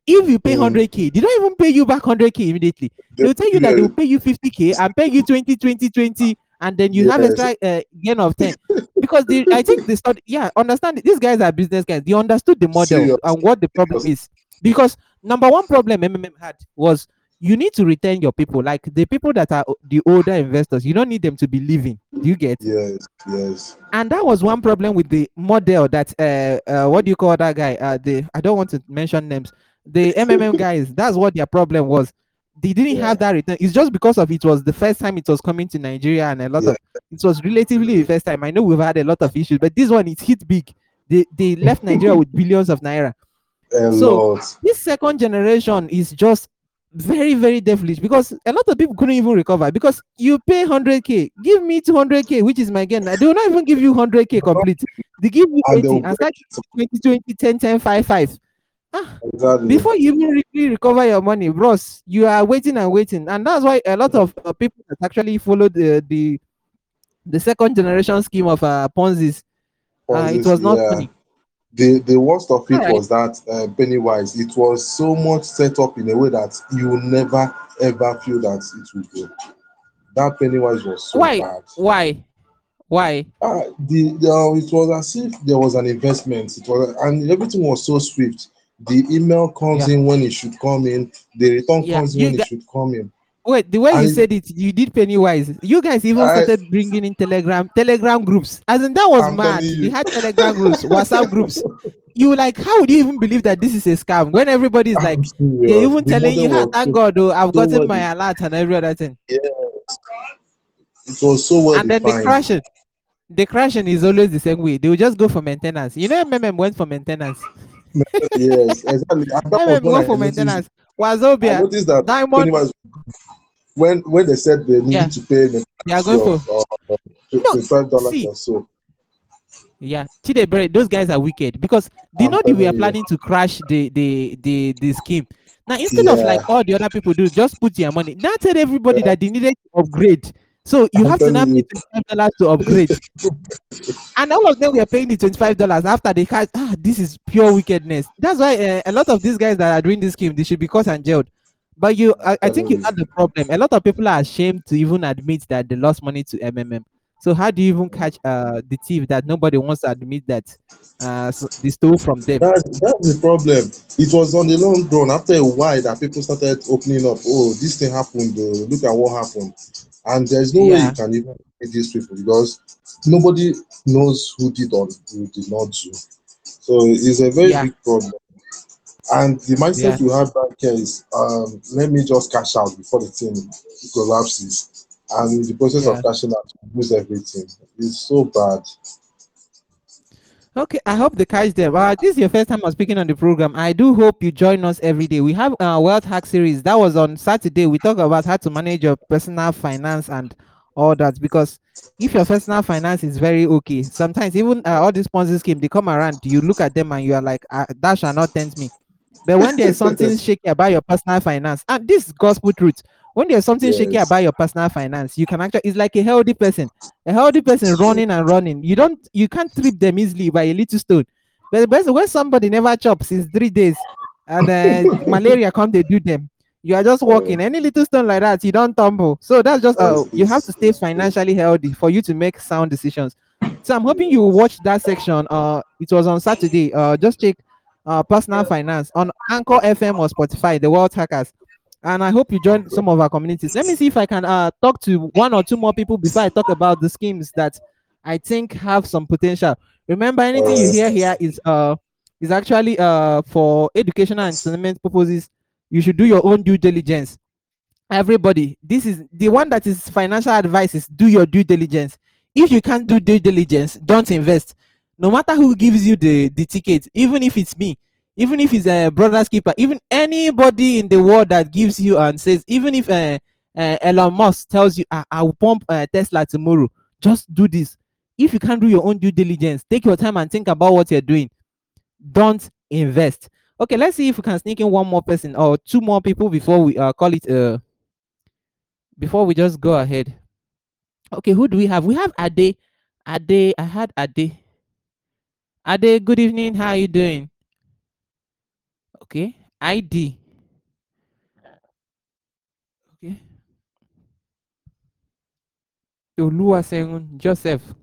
If you pay Mm. 100k, they don't even pay you back 100k immediately. They'll tell you that they will pay you 50k and pay you 20, 20, 20, and then you have a extra uh, gain of 10. (laughs) Because they, I think they started, yeah, understand it. These guys are business guys. They understood the model and what the problem is. Because number one problem MMM had was you need to retain your people, like the people that are the older investors. You don't need them to be leaving. Do you get? Yes. Yes. and that was one problem with the model that uh, uh what do you call that guy uh the i don't want to mention names the (laughs) mmm guys that's what their problem was they didn't Yeah. have that return it's just because of it was the first time it was coming to nigeria and a lot Yeah. of it was relatively the first time i know we've had a lot of issues but this one it hit big they they left nigeria with (laughs) billions of naira A So- lot. this second generation is just very very devilish because a lot of people couldn't even recover because you pay 100k give me 200k which is my gain. They will not even give you 100k complete. They give you And 80 and start 20 20 10 10 5 5 ah, Exactly. before you even really recover your money bros you are waiting and waiting. And that's why a lot of uh, people that actually followed the the the second generation scheme of uh ponzi's uh, it was not yeah. funny the the worst of it Alright. was that uh, Pennywise. It was so much set up in a way that you never ever feel that it will go. That Pennywise was so Why? bad. why why Ah, the, the uh, it was as if there was an investment. It was and everything was so swift. The email comes in when it should come in. The return Yeah, comes you when ga- it should come in. Wait, the way I- you said it, you did Pennywise. You guys even I- started bringing in Telegram, Telegram groups. As in, that was I'm mad. you. had Telegram groups, (laughs) WhatsApp groups. You were like, how would you even believe that this is a scam when everybody's like, I'm serious. they're even The telling you, model "Ah, was thank God, oh, I've so gotten my alert and every other thing. It was so well and then the crashing. The crashing is always the same way. They will just go for maintenance. You know, MMM went for maintenance. (laughs) yes, exactly. MMM went for noticed maintenance. I noticed that Diamond, Pennywise, when when they said they needed Yeah. to pay the are going for. uh, No, twenty-five dollars see. or so. Yeah, Chidebere, those guys are wicked because they know were telling you. planning to crash the the the the scheme. Now instead of like all the other people do, just put your money. Now tell everybody Yeah. that they needed to upgrade. So you I'm have to now pay twenty five dollars to upgrade, and all of them were paying the twenty five dollars after they catch. Ah, this is pure wickedness. That's why uh, a lot of these guys that are doing this scheme, they should be caught and jailed. But you, I, I think you had the problem. A lot of people are ashamed to even admit that they lost money to MMM. So how do you even catch uh the thief that nobody wants to admit that uh so they stole from them? That's that's the problem. It was on the long run. After a while, that people started opening up. Oh, this thing happened. Oh, look at what happened. And there's no way you can even pay these people because nobody knows who did or who did not do. So it's a very Yeah. big problem. And the mindset Yeah. you have back here is, um, let me just cash out before the thing collapses. And in the process Yeah. of cashing out, lose everything. It's so bad. Okay, I hope they catch them. Uh, this is your first time of speaking on the program. I do hope you join us every day. We have a wealth hack series that was on Saturday. We talk about how to manage your personal finance and all that. Because if your personal finance is very okay, sometimes even uh, all these Ponzi scheme they come around, you look at them and you are like, uh, that shall not tempt me. But when there's something (laughs) shaky about your personal finance, and this is gospel truth, when there's something shaky about your personal finance, you can actually it's like a healthy person. A healthy person running and running. You don't you can't trip them easily by a little stone. But but when somebody never chops since three days and uh, (laughs) malaria come they do them, you are just walking. Any little stone like that, you don't tumble. So that's just uh, you have to stay financially healthy for you to make sound decisions. So I'm hoping you watch that section. Uh, it was on Saturday. Uh, just check uh personal finance on Anchor FM or Spotify, the Wealth Hackers. And I hope you join some of our communities. Let me see if I can uh talk to one or two more people before I talk about the schemes that I think have some potential. Remember, anything you hear here is uh is actually uh for educational and entertainment purposes. You should do your own due diligence. Everybody, this is the one that is financial advice is do your due diligence. If you can't do due diligence, don't invest. No matter who gives you the the ticket, even if it's me, even if it's a brother's keeper, even anybody in the world that gives you and says, even if uh, uh, Elon Musk tells you, I, I will pump uh, Tesla tomorrow, just do this. If you can't do your own due diligence, take your time and think about what you're doing. Don't invest. Okay, let's see if we can sneak in one more person or two more people before we uh, call it uh before we just go ahead. Okay, who do we have? We have Ade. Ade, I had Ade. Ade, good evening. How are you doing? Okay, ID. Okay. Oluwasegun Joseph.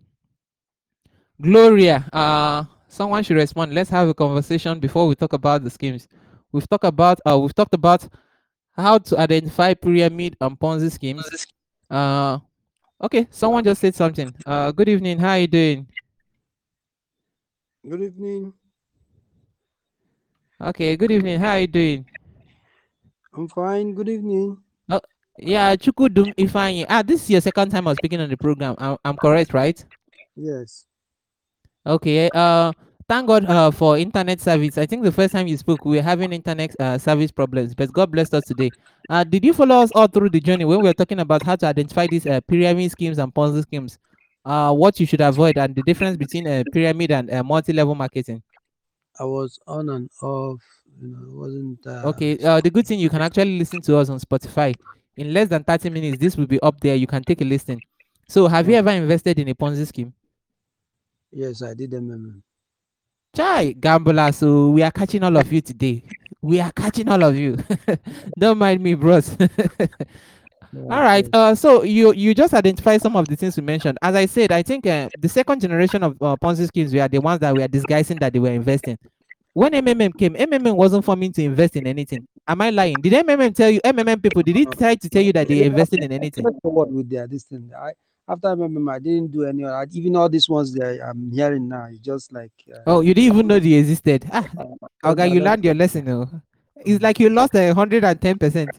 Gloria, uh, someone should respond. Let's have a conversation before we talk about the schemes. We've talked about uh, we've talked about how to identify pyramid and Ponzi schemes. Uh, okay, someone just said something. Uh, good evening. How are you doing? Good evening. Okay, good evening. How are you doing? I'm fine. Good evening. Oh, yeah, Chukudum Ifeanyi. Ah, this is your second time I was speaking on the program. I'm, I'm correct, right? Yes. Okay. Uh, thank God uh, for internet service. I think the first time you spoke, we were having internet uh, service problems, but God blessed us today. Uh, did you follow us all through the journey when we were talking about how to identify these uh, pyramid schemes and Ponzi schemes? Uh, what you should avoid and the difference between a pyramid and uh, multi-level marketing. I was on and off. You know, it wasn't. Uh, Okay. Uh, the good thing you can actually listen to us on Spotify. In less than 30 minutes, this will be up there. You can take a listen. So, have you ever invested in a Ponzi scheme? Yes, I did MMM. Chai, gambler. So we are catching all of you today. We are catching all of you. (laughs) Don't mind me, bros. (laughs) all right. Uh, so you you just identify some of the things we mentioned. As I said, I think uh, the second generation of uh, Ponzi schemes were the ones that were disguising that they were investing. When MMM came, MMM wasn't forming to invest in anything. Am I lying? Did MMM tell you, MMM people, did it try to tell you that they invested in anything? Went forward with their this thing. I after MMM, I didn't do any. I, even all these ones that I'm hearing now, it's just like. Uh, Oh, you didn't even know they existed. Ah, okay, you learned your lesson. Oh. It's like you lost a hundred and ten percent.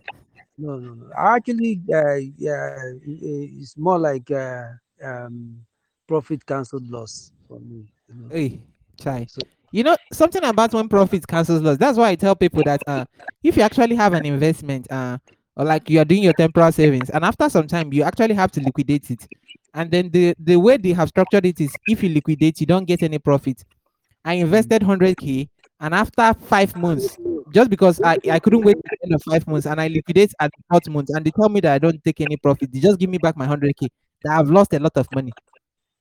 No, no, no. Actually, uh, yeah, it's more like uh, um, profit cancelled loss for me. You know? Hey, chai. So- You know something about when profit cancels loss. That's why I tell people that uh, if you actually have an investment, uh, or like you are doing your temporal savings, and after some time you actually have to liquidate it, and then the the way they have structured it is if you liquidate, you don't get any profit. I invested hundred k, and after five months, just because I, I couldn't wait at the end of five months, and I liquidate at the fourth month, and they tell me that I don't take any profit, they just give me back my hundred k. That I've lost a lot of money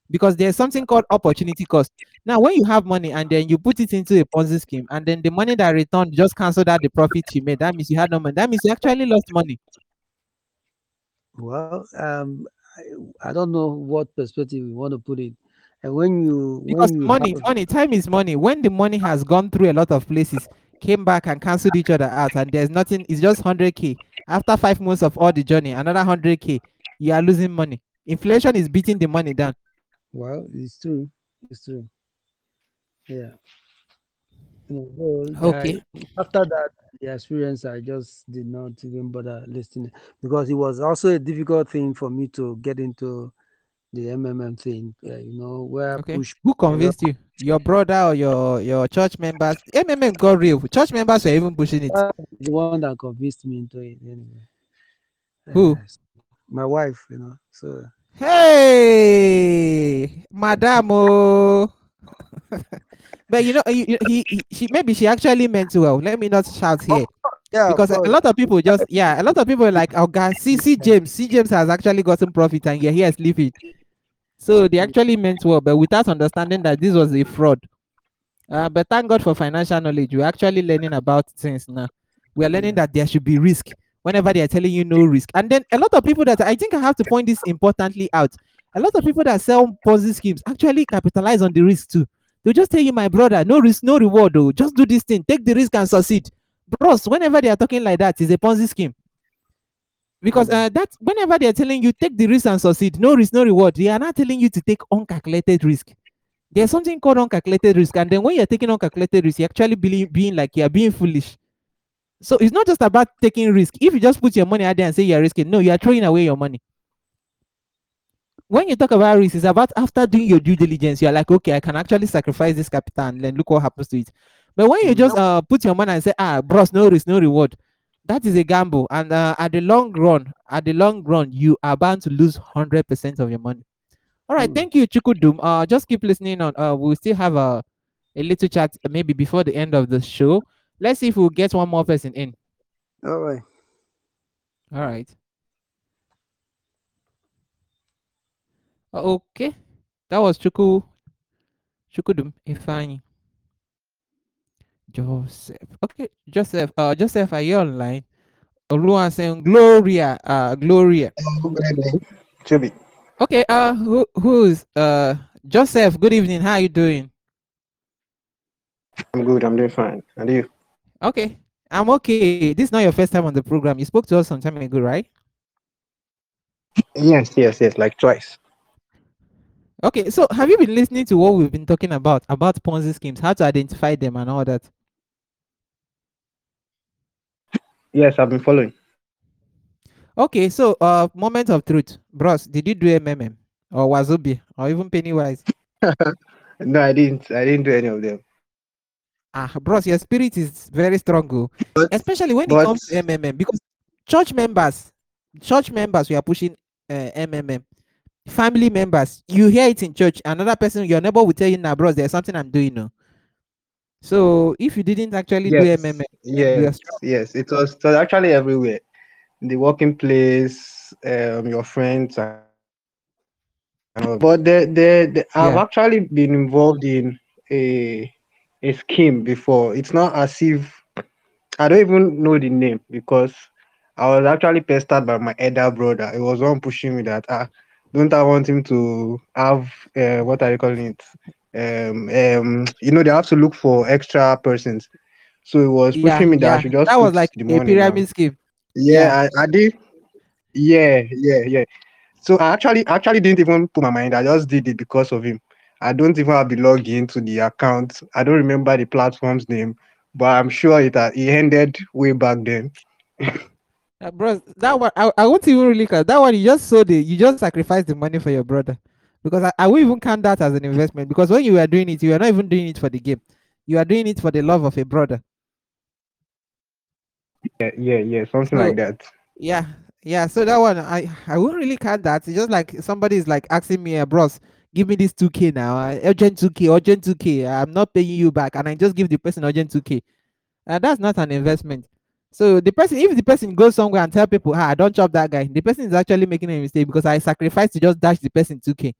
because there's something called opportunity cost. Now, when you have money and then you put it into a Ponzi scheme, and then the money that returned just cancelled out the profit you made, that means you had no money. That means you actually lost money. Well, um, I, I don't know what perspective you want to put it. And when you Because when you money, have- money, time is money. When the money has gone through a lot of places, came back and cancelled each other out, and there's nothing, it's just 100k. After five months of all the journey, another 100k, you are losing money. Inflation is beating the money down. well, it's true, it's true. Yeah. You know, so, uh, Okay. after that, the experience, I just did not even bother listening because it was also a difficult thing for me to get into the MMM thing. Uh, you know, where Okay. push Who convinced you? Your brother or your your church members? MMM got real. Church members were even pushing it. uh, the one that convinced me into it anyway. Who? Uh, my wife, you know. So Hey, madam. Oh. (laughs) but you know, he, he, she maybe she actually meant well. Let me not shout here yeah, because a lot of people just yeah, a lot of people are like, oh God, see, see James, see James has actually gotten profit and yeah, he has here sleeping. So they actually meant well, but without understanding that this was a fraud. Uh, but thank God for financial knowledge. We're actually learning about things now. We are learning that there should be risk whenever they are telling you no risk. And then a lot of people that I think I have to point this importantly out. A lot of people that sell Ponzi schemes actually capitalize on the risk too. They'll just tell you, my brother, no risk, no reward. Though. Just do this thing, take the risk and succeed. Bros, whenever they are talking like that, it's a Ponzi scheme. Because uh, that whenever they are telling you take the risk and succeed, no risk, no reward, they are not telling you to take uncalculated risk. There's something called uncalculated risk, and then when you're taking uncalculated risk, you're actually being, being like you're being foolish. So it's not just about taking risk. If you just put your money out there and say you're risking, no, you are throwing away your money. When you talk about risk, it's about after doing your due diligence, you're like, okay, I can actually sacrifice this capital and then look what happens to it. But when you just uh put your money and say, ah, bros, no risk, no reward, that is a gamble. And uh, at the long run, at the long run, you are bound to lose hundred percent of your money. All right, Mm. thank you, Chukudum. Uh, just keep listening on. Uh, we'll still have a a little chat maybe before the end of the show. Let's see if we'll get one more person in. All right. All right. Uh, Okay, that was Chuku Chukudum Ifeanyi. Joseph. Okay, Joseph. Uh, Joseph, are you online? Oluwasegun Gloria. Uh, Gloria. Good Okay. Uh, who who's uh Joseph? Good evening. How are you doing? I'm good. I'm doing fine. And you? Okay, I'm okay. This is not your first time on the program. You spoke to us some time ago, right? Yes, yes, yes. Like twice. Okay. So have you been listening to what we've been talking about about Ponzi schemes, how to identify them, and all that? Yes, I've been following. Okay. So uh, moment of truth, bros. Did you do MMM or Wazobi or even Pennywise? (laughs) No, I didn't. I didn't do any of them. Ah, bros, your spirit is very strong, oh. But especially when it comes to MMM because church members, church members, we are pushing uh, MMM. Family members, you hear it in church. Another person, your neighbor will tell you, "Nah, bros, there's something I'm doing." No, so if you didn't actually do yes, you are yes, yes. It was, it was actually everywhere. The working place, um, your friends, and. But the, the, the I've Yeah. actually been involved in a a scheme before. It's not as if I don't even know the name because I was actually pestered by my elder brother. It was one pushing me that ah, don't I want him to have uh, what are you calling it? Um, um, you know, they have to look for extra persons. So it was Yeah, pushing me that I should just that was like the a pyramid scheme. Yeah. Yeah, I, I did. Yeah, yeah, yeah. So I actually actually didn't even put my mind. I just did it because of him. I don't even have the login to the account. I don't remember the platform's name, but I'm sure it uh, it ended way back then. Uh, bros, that one I, I won't even really count. That one you just sold it, you just sacrificed the money for your brother. Because I, I won't even count that as an investment. Because when you were doing it, you were not even doing it for the game. You are doing it for the love of a brother. Yeah, yeah, yeah, something So like that. yeah, yeah. So that one I I won't really count that. It's just like somebody is like asking me, uh, bros, give me this 2k now. Uh, urgent 2k, urgent 2k. I'm not paying you back. And I just give the person urgent 2k. And that's not an investment. So the person, if the person goes somewhere and tell people, ah, I don't chop that guy, the person is actually making a mistake because I sacrificed to just dash the person 2k.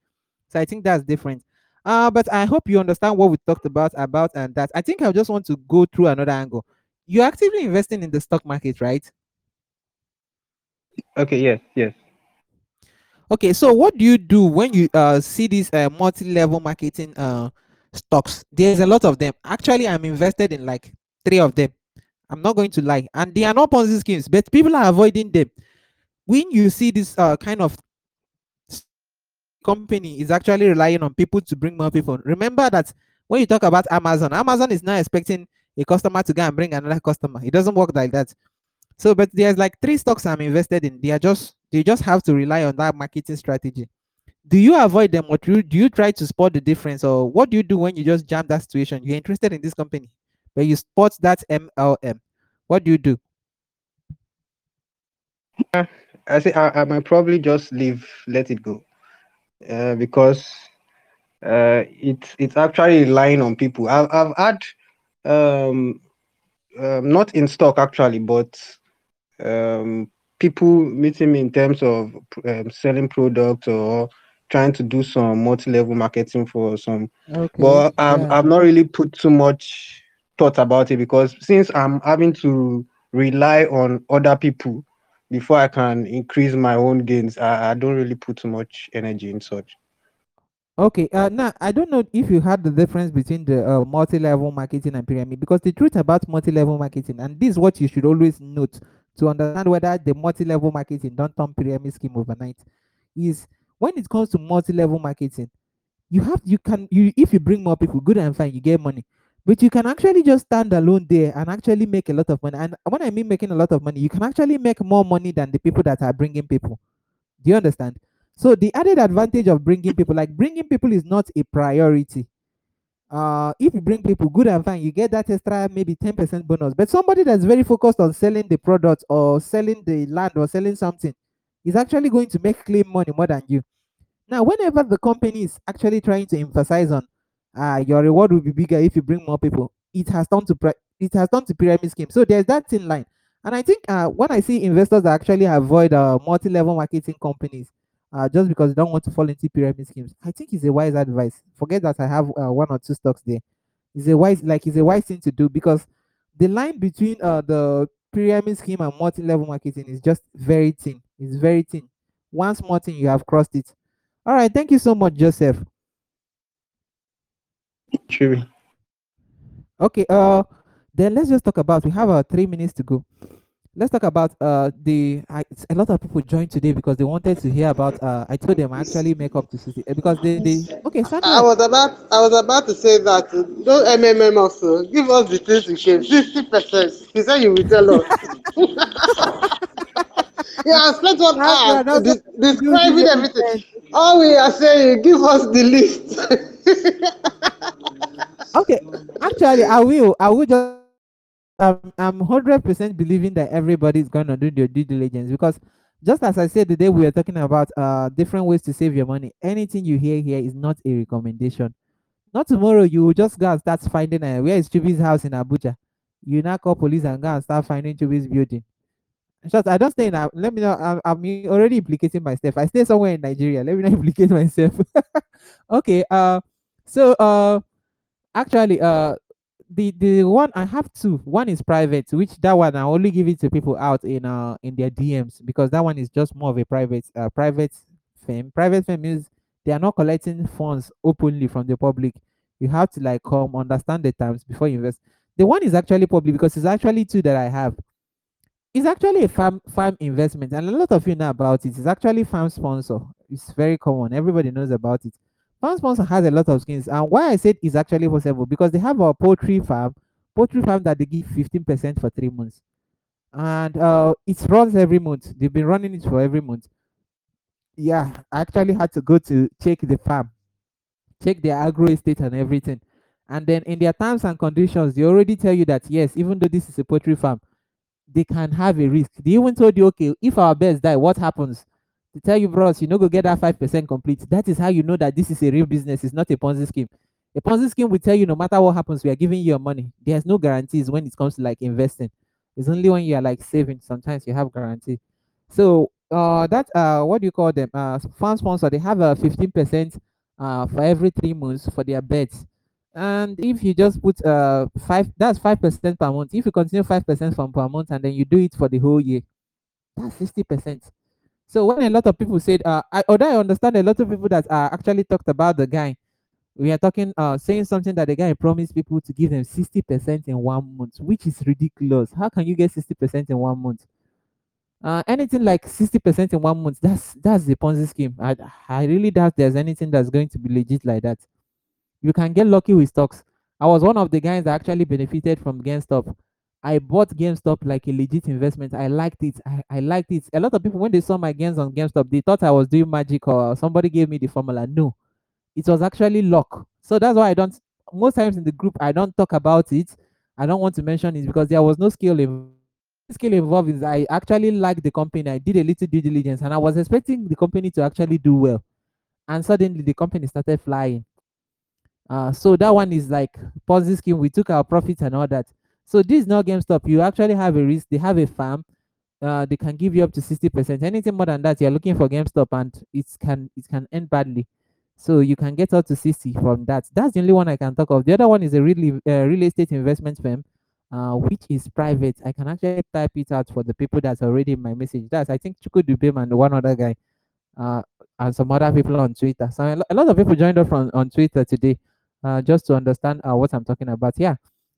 So I think that's different. Uh, but I hope you understand what we talked about about and that. I think I just want to go through another angle. You're actively investing in the stock market, right? Okay, yes, yes. Okay, so what do you do when you uh see these uh multi-level marketing uh stocks? There's a lot of them. Actually, I'm invested in like three of them. I'm not going to lie, and they are not Ponzi schemes, but people are avoiding them. When you see this uh kind of company is actually relying on people to bring more people. Remember that when you talk about Amazon, Amazon is not expecting a customer to go and bring another customer. It doesn't work like that. So, but there's like three stocks I'm invested in. They are just they just have to rely on that marketing strategy. Do you avoid them or do you, do you try to spot the difference or what do you do when you just jam that situation? You're interested in this company, but you spot that MLM. What do you do? I say I, I might probably just leave, let it go, uh, because uh, it's it's actually relying on people. I've I've had um, um not in stock actually, but um people meeting me in terms of um, selling products or trying to do some multi-level marketing for some Okay. but I've, Yeah. I've not really put too much thought about it because since i'm having to rely on other people before i can increase my own gains i, I don't really put too much energy in such. Okay, uh, now I don't know if you had the difference between the uh, multi-level marketing and pyramid because the truth about multi-level marketing, and this is what you should always note to understand whether the multi-level marketing don't turn pyramid scheme overnight, is when it comes to multi-level marketing, you have you can you if you bring more people, good and fine, you get money, but you can actually just stand alone there and actually make a lot of money. And when I mean making a lot of money, you can actually make more money than the people that are bringing people. Do you understand? So the added advantage of bringing people, like bringing people, is not a priority. uh if you bring people good and fine you get that extra maybe 10% bonus but somebody that's very focused on selling the product or selling the land or selling something is actually going to make clean money more than you now, whenever the company is actually trying to emphasize on uh, your reward will be bigger if you bring more people, it has turned to pri- it has turned to pyramid scheme. So there's that thin line. And I think uh, when I see investors that actually avoid uh, multi-level marketing companies uh, just because they don't want to fall into pyramid schemes, I think it's a wise advice. Forget that I have uh, one or two stocks there. It's a wise like it's a wise thing to do because the line between uh, the pyramid scheme and multi-level marketing is just very thin. It's very thin. Once more thing you have crossed it all right, thank you so much, Joseph. Sure. Okay, uh, then let's just talk about. We have uh, three minutes to go. Let's talk about uh the. I, a lot of people joined today because they wanted to hear about. Uh, I told them I actually make up to sixty uh, because they they. Okay, I was about I was about to say that uh, don't MMM also give us the things you gave sixty percent. He said you will tell us. (laughs) (laughs) yeah, I spent one Sandra, hour that's de- what you do. describing everything. All we are saying, give us the list. (laughs) Okay, actually, I will. I will just. Um, I'm hundred percent believing that everybody is going to do their due diligence because, just as I said the day we were talking about uh different ways to save your money. Anything you hear here is not a recommendation. Not tomorrow. You will just go and start finding uh, where is Chubi's house in Abuja. You now call police and go and start finding Chubi's building. Just I don't stay in. Let me know. I'm, I'm already implicating myself. I stay somewhere in Nigeria. Let me not (laughs) implicate myself. (laughs) okay. Uh. So uh Actually, uh, the the one I have two. One is private, which that one I only give it to people out in uh in their DMs because that one is just more of a private uh private firm. Private firm means they are not collecting funds openly from the public. You have to like come understand the terms before you invest. The one is actually public because it's actually two that I have. It's actually a farm farm investment, and a lot of you know about it. It's actually farm sponsor. It's very common. Everybody knows about it. Farm sponsor has a lot of skins, and why I said it's actually possible because they have a poultry farm, poultry farm that they give fifteen percent for three months, and uh, it runs every month. They've been running it for every month. Yeah, I actually had to go to check the farm, check their agro estate and everything. And then in their terms and conditions, they already tell you that yes, even though this is a poultry farm, they can have a risk. They even told you, okay, if our birds die, what happens? To tell you, bros, you know, go get that five percent complete. That is how you know that this is a real business. It's not a Ponzi scheme. A Ponzi scheme will tell you no matter what happens, we are giving you your money. There's no guarantees when it comes to like investing. It's only when you are like saving. Sometimes you have guarantee. So uh, that uh, what do you call them? Uh, fund sponsor. They have a fifteen percent uh for every three months for their bets. And if you just put uh five, that's five percent per month. If you continue five percent from per month and then you do it for the whole year, that's sixty percent. So when a lot of people said, uh, I, although I understand a lot of people that uh, actually talked about the guy, we are talking, uh, saying something that the guy promised people to give them sixty percent in one month, which is ridiculous. How can you get sixty percent in one month? Uh, anything like sixty percent in one month, that's that's the Ponzi scheme. I I really doubt there's anything that's going to be legit like that. You can get lucky with stocks. I was one of the guys that actually benefited from GameStop. I bought GameStop like a legit investment. I liked it. I, I liked it. A lot of people, when they saw my gains on GameStop, they thought I was doing magic or somebody gave me the formula. No, it was actually luck. So that's why I don't, most times in the group, I don't talk about it. I don't want to mention it because there was no skill involved. Skill involved is I actually liked the company. I did a little due diligence and I was expecting the company to actually do well. And suddenly the company started flying uh, so that one is like Ponzi scheme. We took our profits and all that. So this is not GameStop. You actually have a risk. They have a farm. Uh, they can give you up to sixty percent. Anything more than that, you're looking for GameStop, and it can it can end badly. So you can get up to sixty from that. That's the only one I can talk of. The other one is a real uh, real estate investment firm, uh, which is private. I can actually type it out for the people that's already in my message. That's I think Chuku Dubem and one other guy uh, and some other people on Twitter. So a lot of people joined us from on Twitter today, uh, just to understand uh, what I'm talking about. Yeah,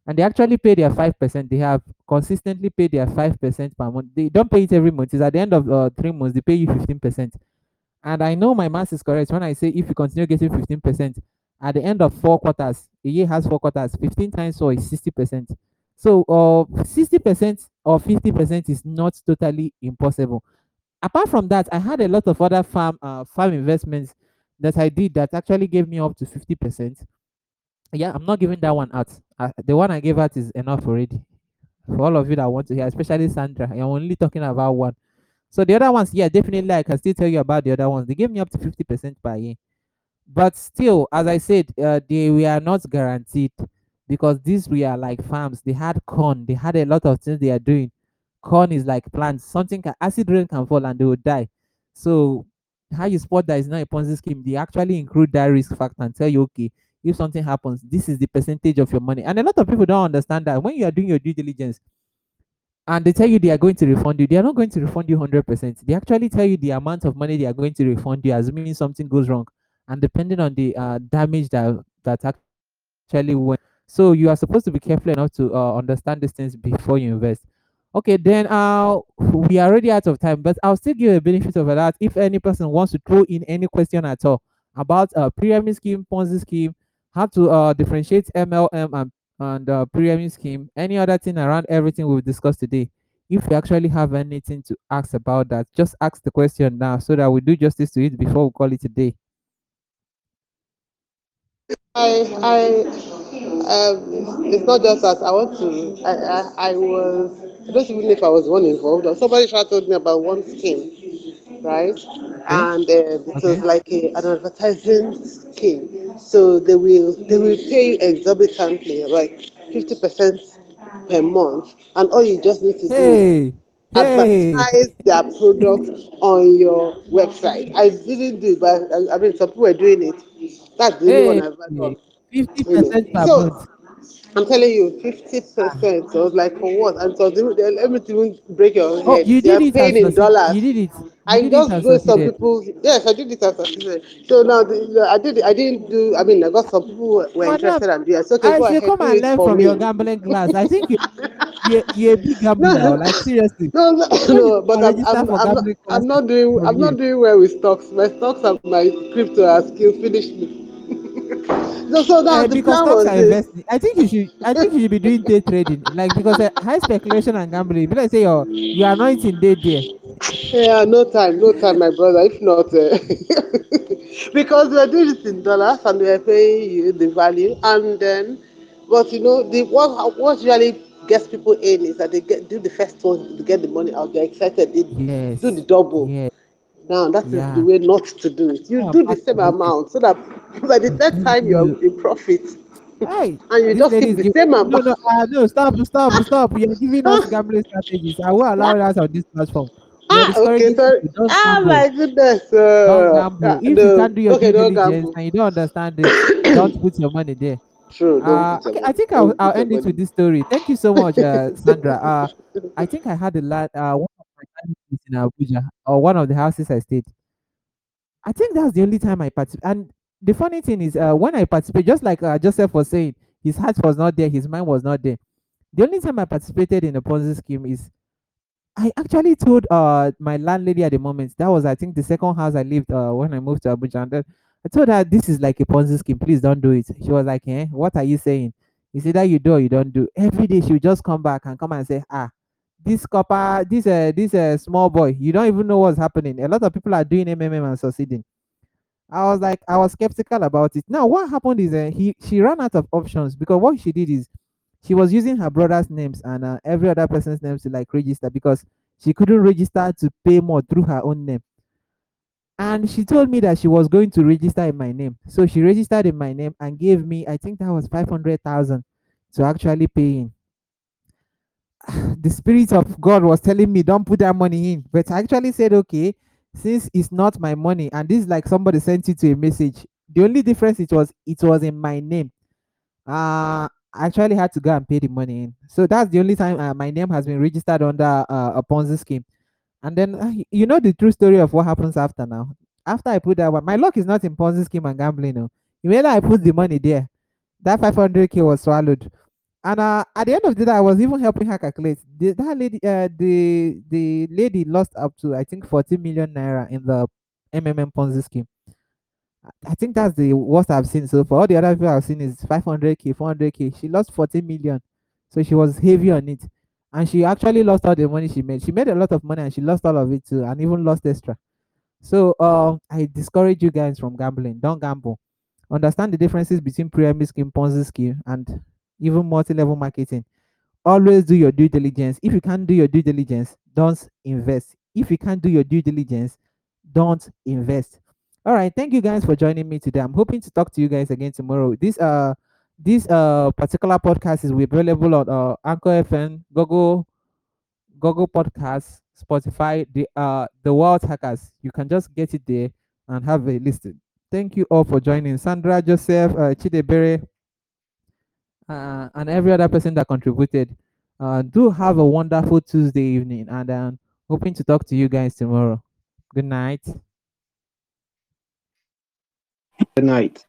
and they actually pay their five percent. They have consistently paid their five percent per month. They don't pay it every month. It's at the end of uh, three months they pay you fifteen percent. And I know my math is correct when I say if you continue getting fifteen percent at the end of four quarters, a year has four quarters. Fifteen times four is sixty percent. So, uh, sixty percent or fifty percent is not totally impossible apart from that, I had a lot of other farm uh, farm investments that I did that actually gave me up to 50%. Yeah, I'm not giving that one out. The one I gave out is enough already. For all of you that want to hear, especially Sandra, I'm only talking about one. So the other ones, yeah, definitely I can still tell you about the other ones. They gave me up to 50% per year. But still, as I said, uh, they were not guaranteed because these we are like farms. They had corn, they had a lot of things they are doing. Corn is like plants, something can acid rain can fall and they will die. So how you spot that is not a Ponzi scheme, they actually include that risk factor and tell you, okay, if something happens, this is the percentage of your money. And a lot of people don't understand that when you are doing your due diligence, and they tell you they are going to refund you, they are not going to refund you 100%. They actually tell you the amount of money they are going to refund you, assuming something goes wrong, and depending on the uh, damage that that actually went. So you are supposed to be careful enough to uh, understand these things before you invest. Okay, then uh, we are already out of time, but I'll still give a benefit of that if any person wants to throw in any question at all about uh, pyramid scheme, Ponzi scheme, how to uh, differentiate MLM and and uh, pyramid scheme, any other thing around everything we've discussed today. If you actually have anything to ask about that, just ask the question now so that we do justice to it before we call it a day. I, I, um, it's not just that I want to. I, I, I was. I don't even know if I was one involved. Or somebody told me about one scheme, right? And uh, it was like a, an advertising scheme. So they will they will pay you exorbitantly, like fifty percent per month, and all you just need to do is Hey, hey, advertise their product on your website. I didn't do, it, but I, I mean, some people were doing it. That's the only one I've done. 50% per So month. I'm telling you, fifty percent. So I was like, for what? And so they, they, let me even break your Oh, head. you They did it paying in dollars. You did it. You I did just go some people. Yes, I did it as a. So now the, I did. I didn't do. I mean, I got some people who were interested and. I said, okay, I should come and learn from your gambling class. I think you you you're a big gambler. (laughs) no, Like seriously, no, no, no, but I'm, I'm, I'm not, I'm not doing, I'm you. not doing well with stocks. My stocks and my crypto are still finished me. So, so now Uh, the because stocks are investing. I think you should. I think you should be doing day trading. Like because uh, high speculation and gambling. Be like say your your anointing day there. Yeah, no time, no time, my brother. If not, uh, (laughs) because we're doing it in dollars and we're paying you the value, and then, but you know, the what what usually gets people in is that they get do the first one to get the money out. They're excited. They do the double. Yeah. Now that is the way not to do it. You Yeah. do the same amount so that by the telling time you're you. in profit, Hey, (laughs) and you just keep the same amount. no, uh, no. Stop, stop, (laughs) stop. You're giving us (laughs) gambling strategies. I will allow that on this platform. Ah, okay, sorry. Ah, gamble. my goodness. Don't Uh, gamble. ah, If you can't do your okay, due don't diligence and you don't understand it, (coughs) don't put your money there. True, don't Uh, okay, I think I'll, I'll end it with this story. Thank you so much, uh, Sandra. Uh, I think I had a lot. Uh, one of my in Abuja, or one of the houses I stayed. I think that's the only time I participated. And the funny thing is, uh, when I participated, just like uh, Joseph was saying, his heart was not there, his mind was not there. The only time I participated in a Ponzi scheme is I actually told uh my landlady at the moment. That was I think the second house I lived uh when I moved to Abuja. And then I told her this is like a Ponzi scheme. Please don't do it. She was like, eh, what are you saying? It's either you do or you don't do. Every day she would just come back and come and say, ah, this copper, this uh this uh small boy, you don't even know what's happening. A lot of people are doing MMM and succeeding. I was like, I was skeptical about it. Now, what happened is uh, he she ran out of options because what she did is she was using her brother's names and uh, every other person's names to like register because she couldn't register to pay more through her own name. And she told me that she was going to register in my name. So she registered in my name and gave me, I think that was 500,000 to actually pay in. (sighs) the spirit of God was telling me, don't put that money in. But I actually said, okay, since it's not my money, and this is like somebody sent you to a message. The only difference it was it was in my name. Uh I actually had to go and pay the money in. So that's the only time uh, my name has been registered under uh, a Ponzi scheme. And then uh, you know the true story of what happens after now. After I put that one, my luck is not in Ponzi scheme and gambling. No, immediately I put the money there, that 500k was swallowed. And uh, at the end of the day, I was even helping her calculate. The, that lady, uh, the the lady lost up to I think 40 million naira in the MMM Ponzi scheme. I think that's the worst I've seen so far. All the other people I've seen is 500k, 400k. She lost 40 million, so she was heavy on it, and she actually lost all the money she made. She made a lot of money and she lost all of it too, and even lost extra. So um, I discourage you guys from gambling. Don't gamble. understand the differences between pyramid scheme, Ponzi scheme, and even multi-level marketing. Always do your due diligence. If you can't do your due diligence, don't invest. If you can't do your due diligence, don't invest. All right, thank you guys for joining me today. I'm hoping to talk to you guys again tomorrow. This uh this uh particular podcast is available on uh Anchor FM, Google Google Podcasts, Spotify, the uh the Wealth Hackers. You can just get it there and have a listen. Thank you all for joining. Sandra, Joseph, uh, Chidebere, uh, and every other person that contributed. Uh, do have a wonderful Tuesday evening, and um, hoping to talk to you guys tomorrow. Good night. Good night.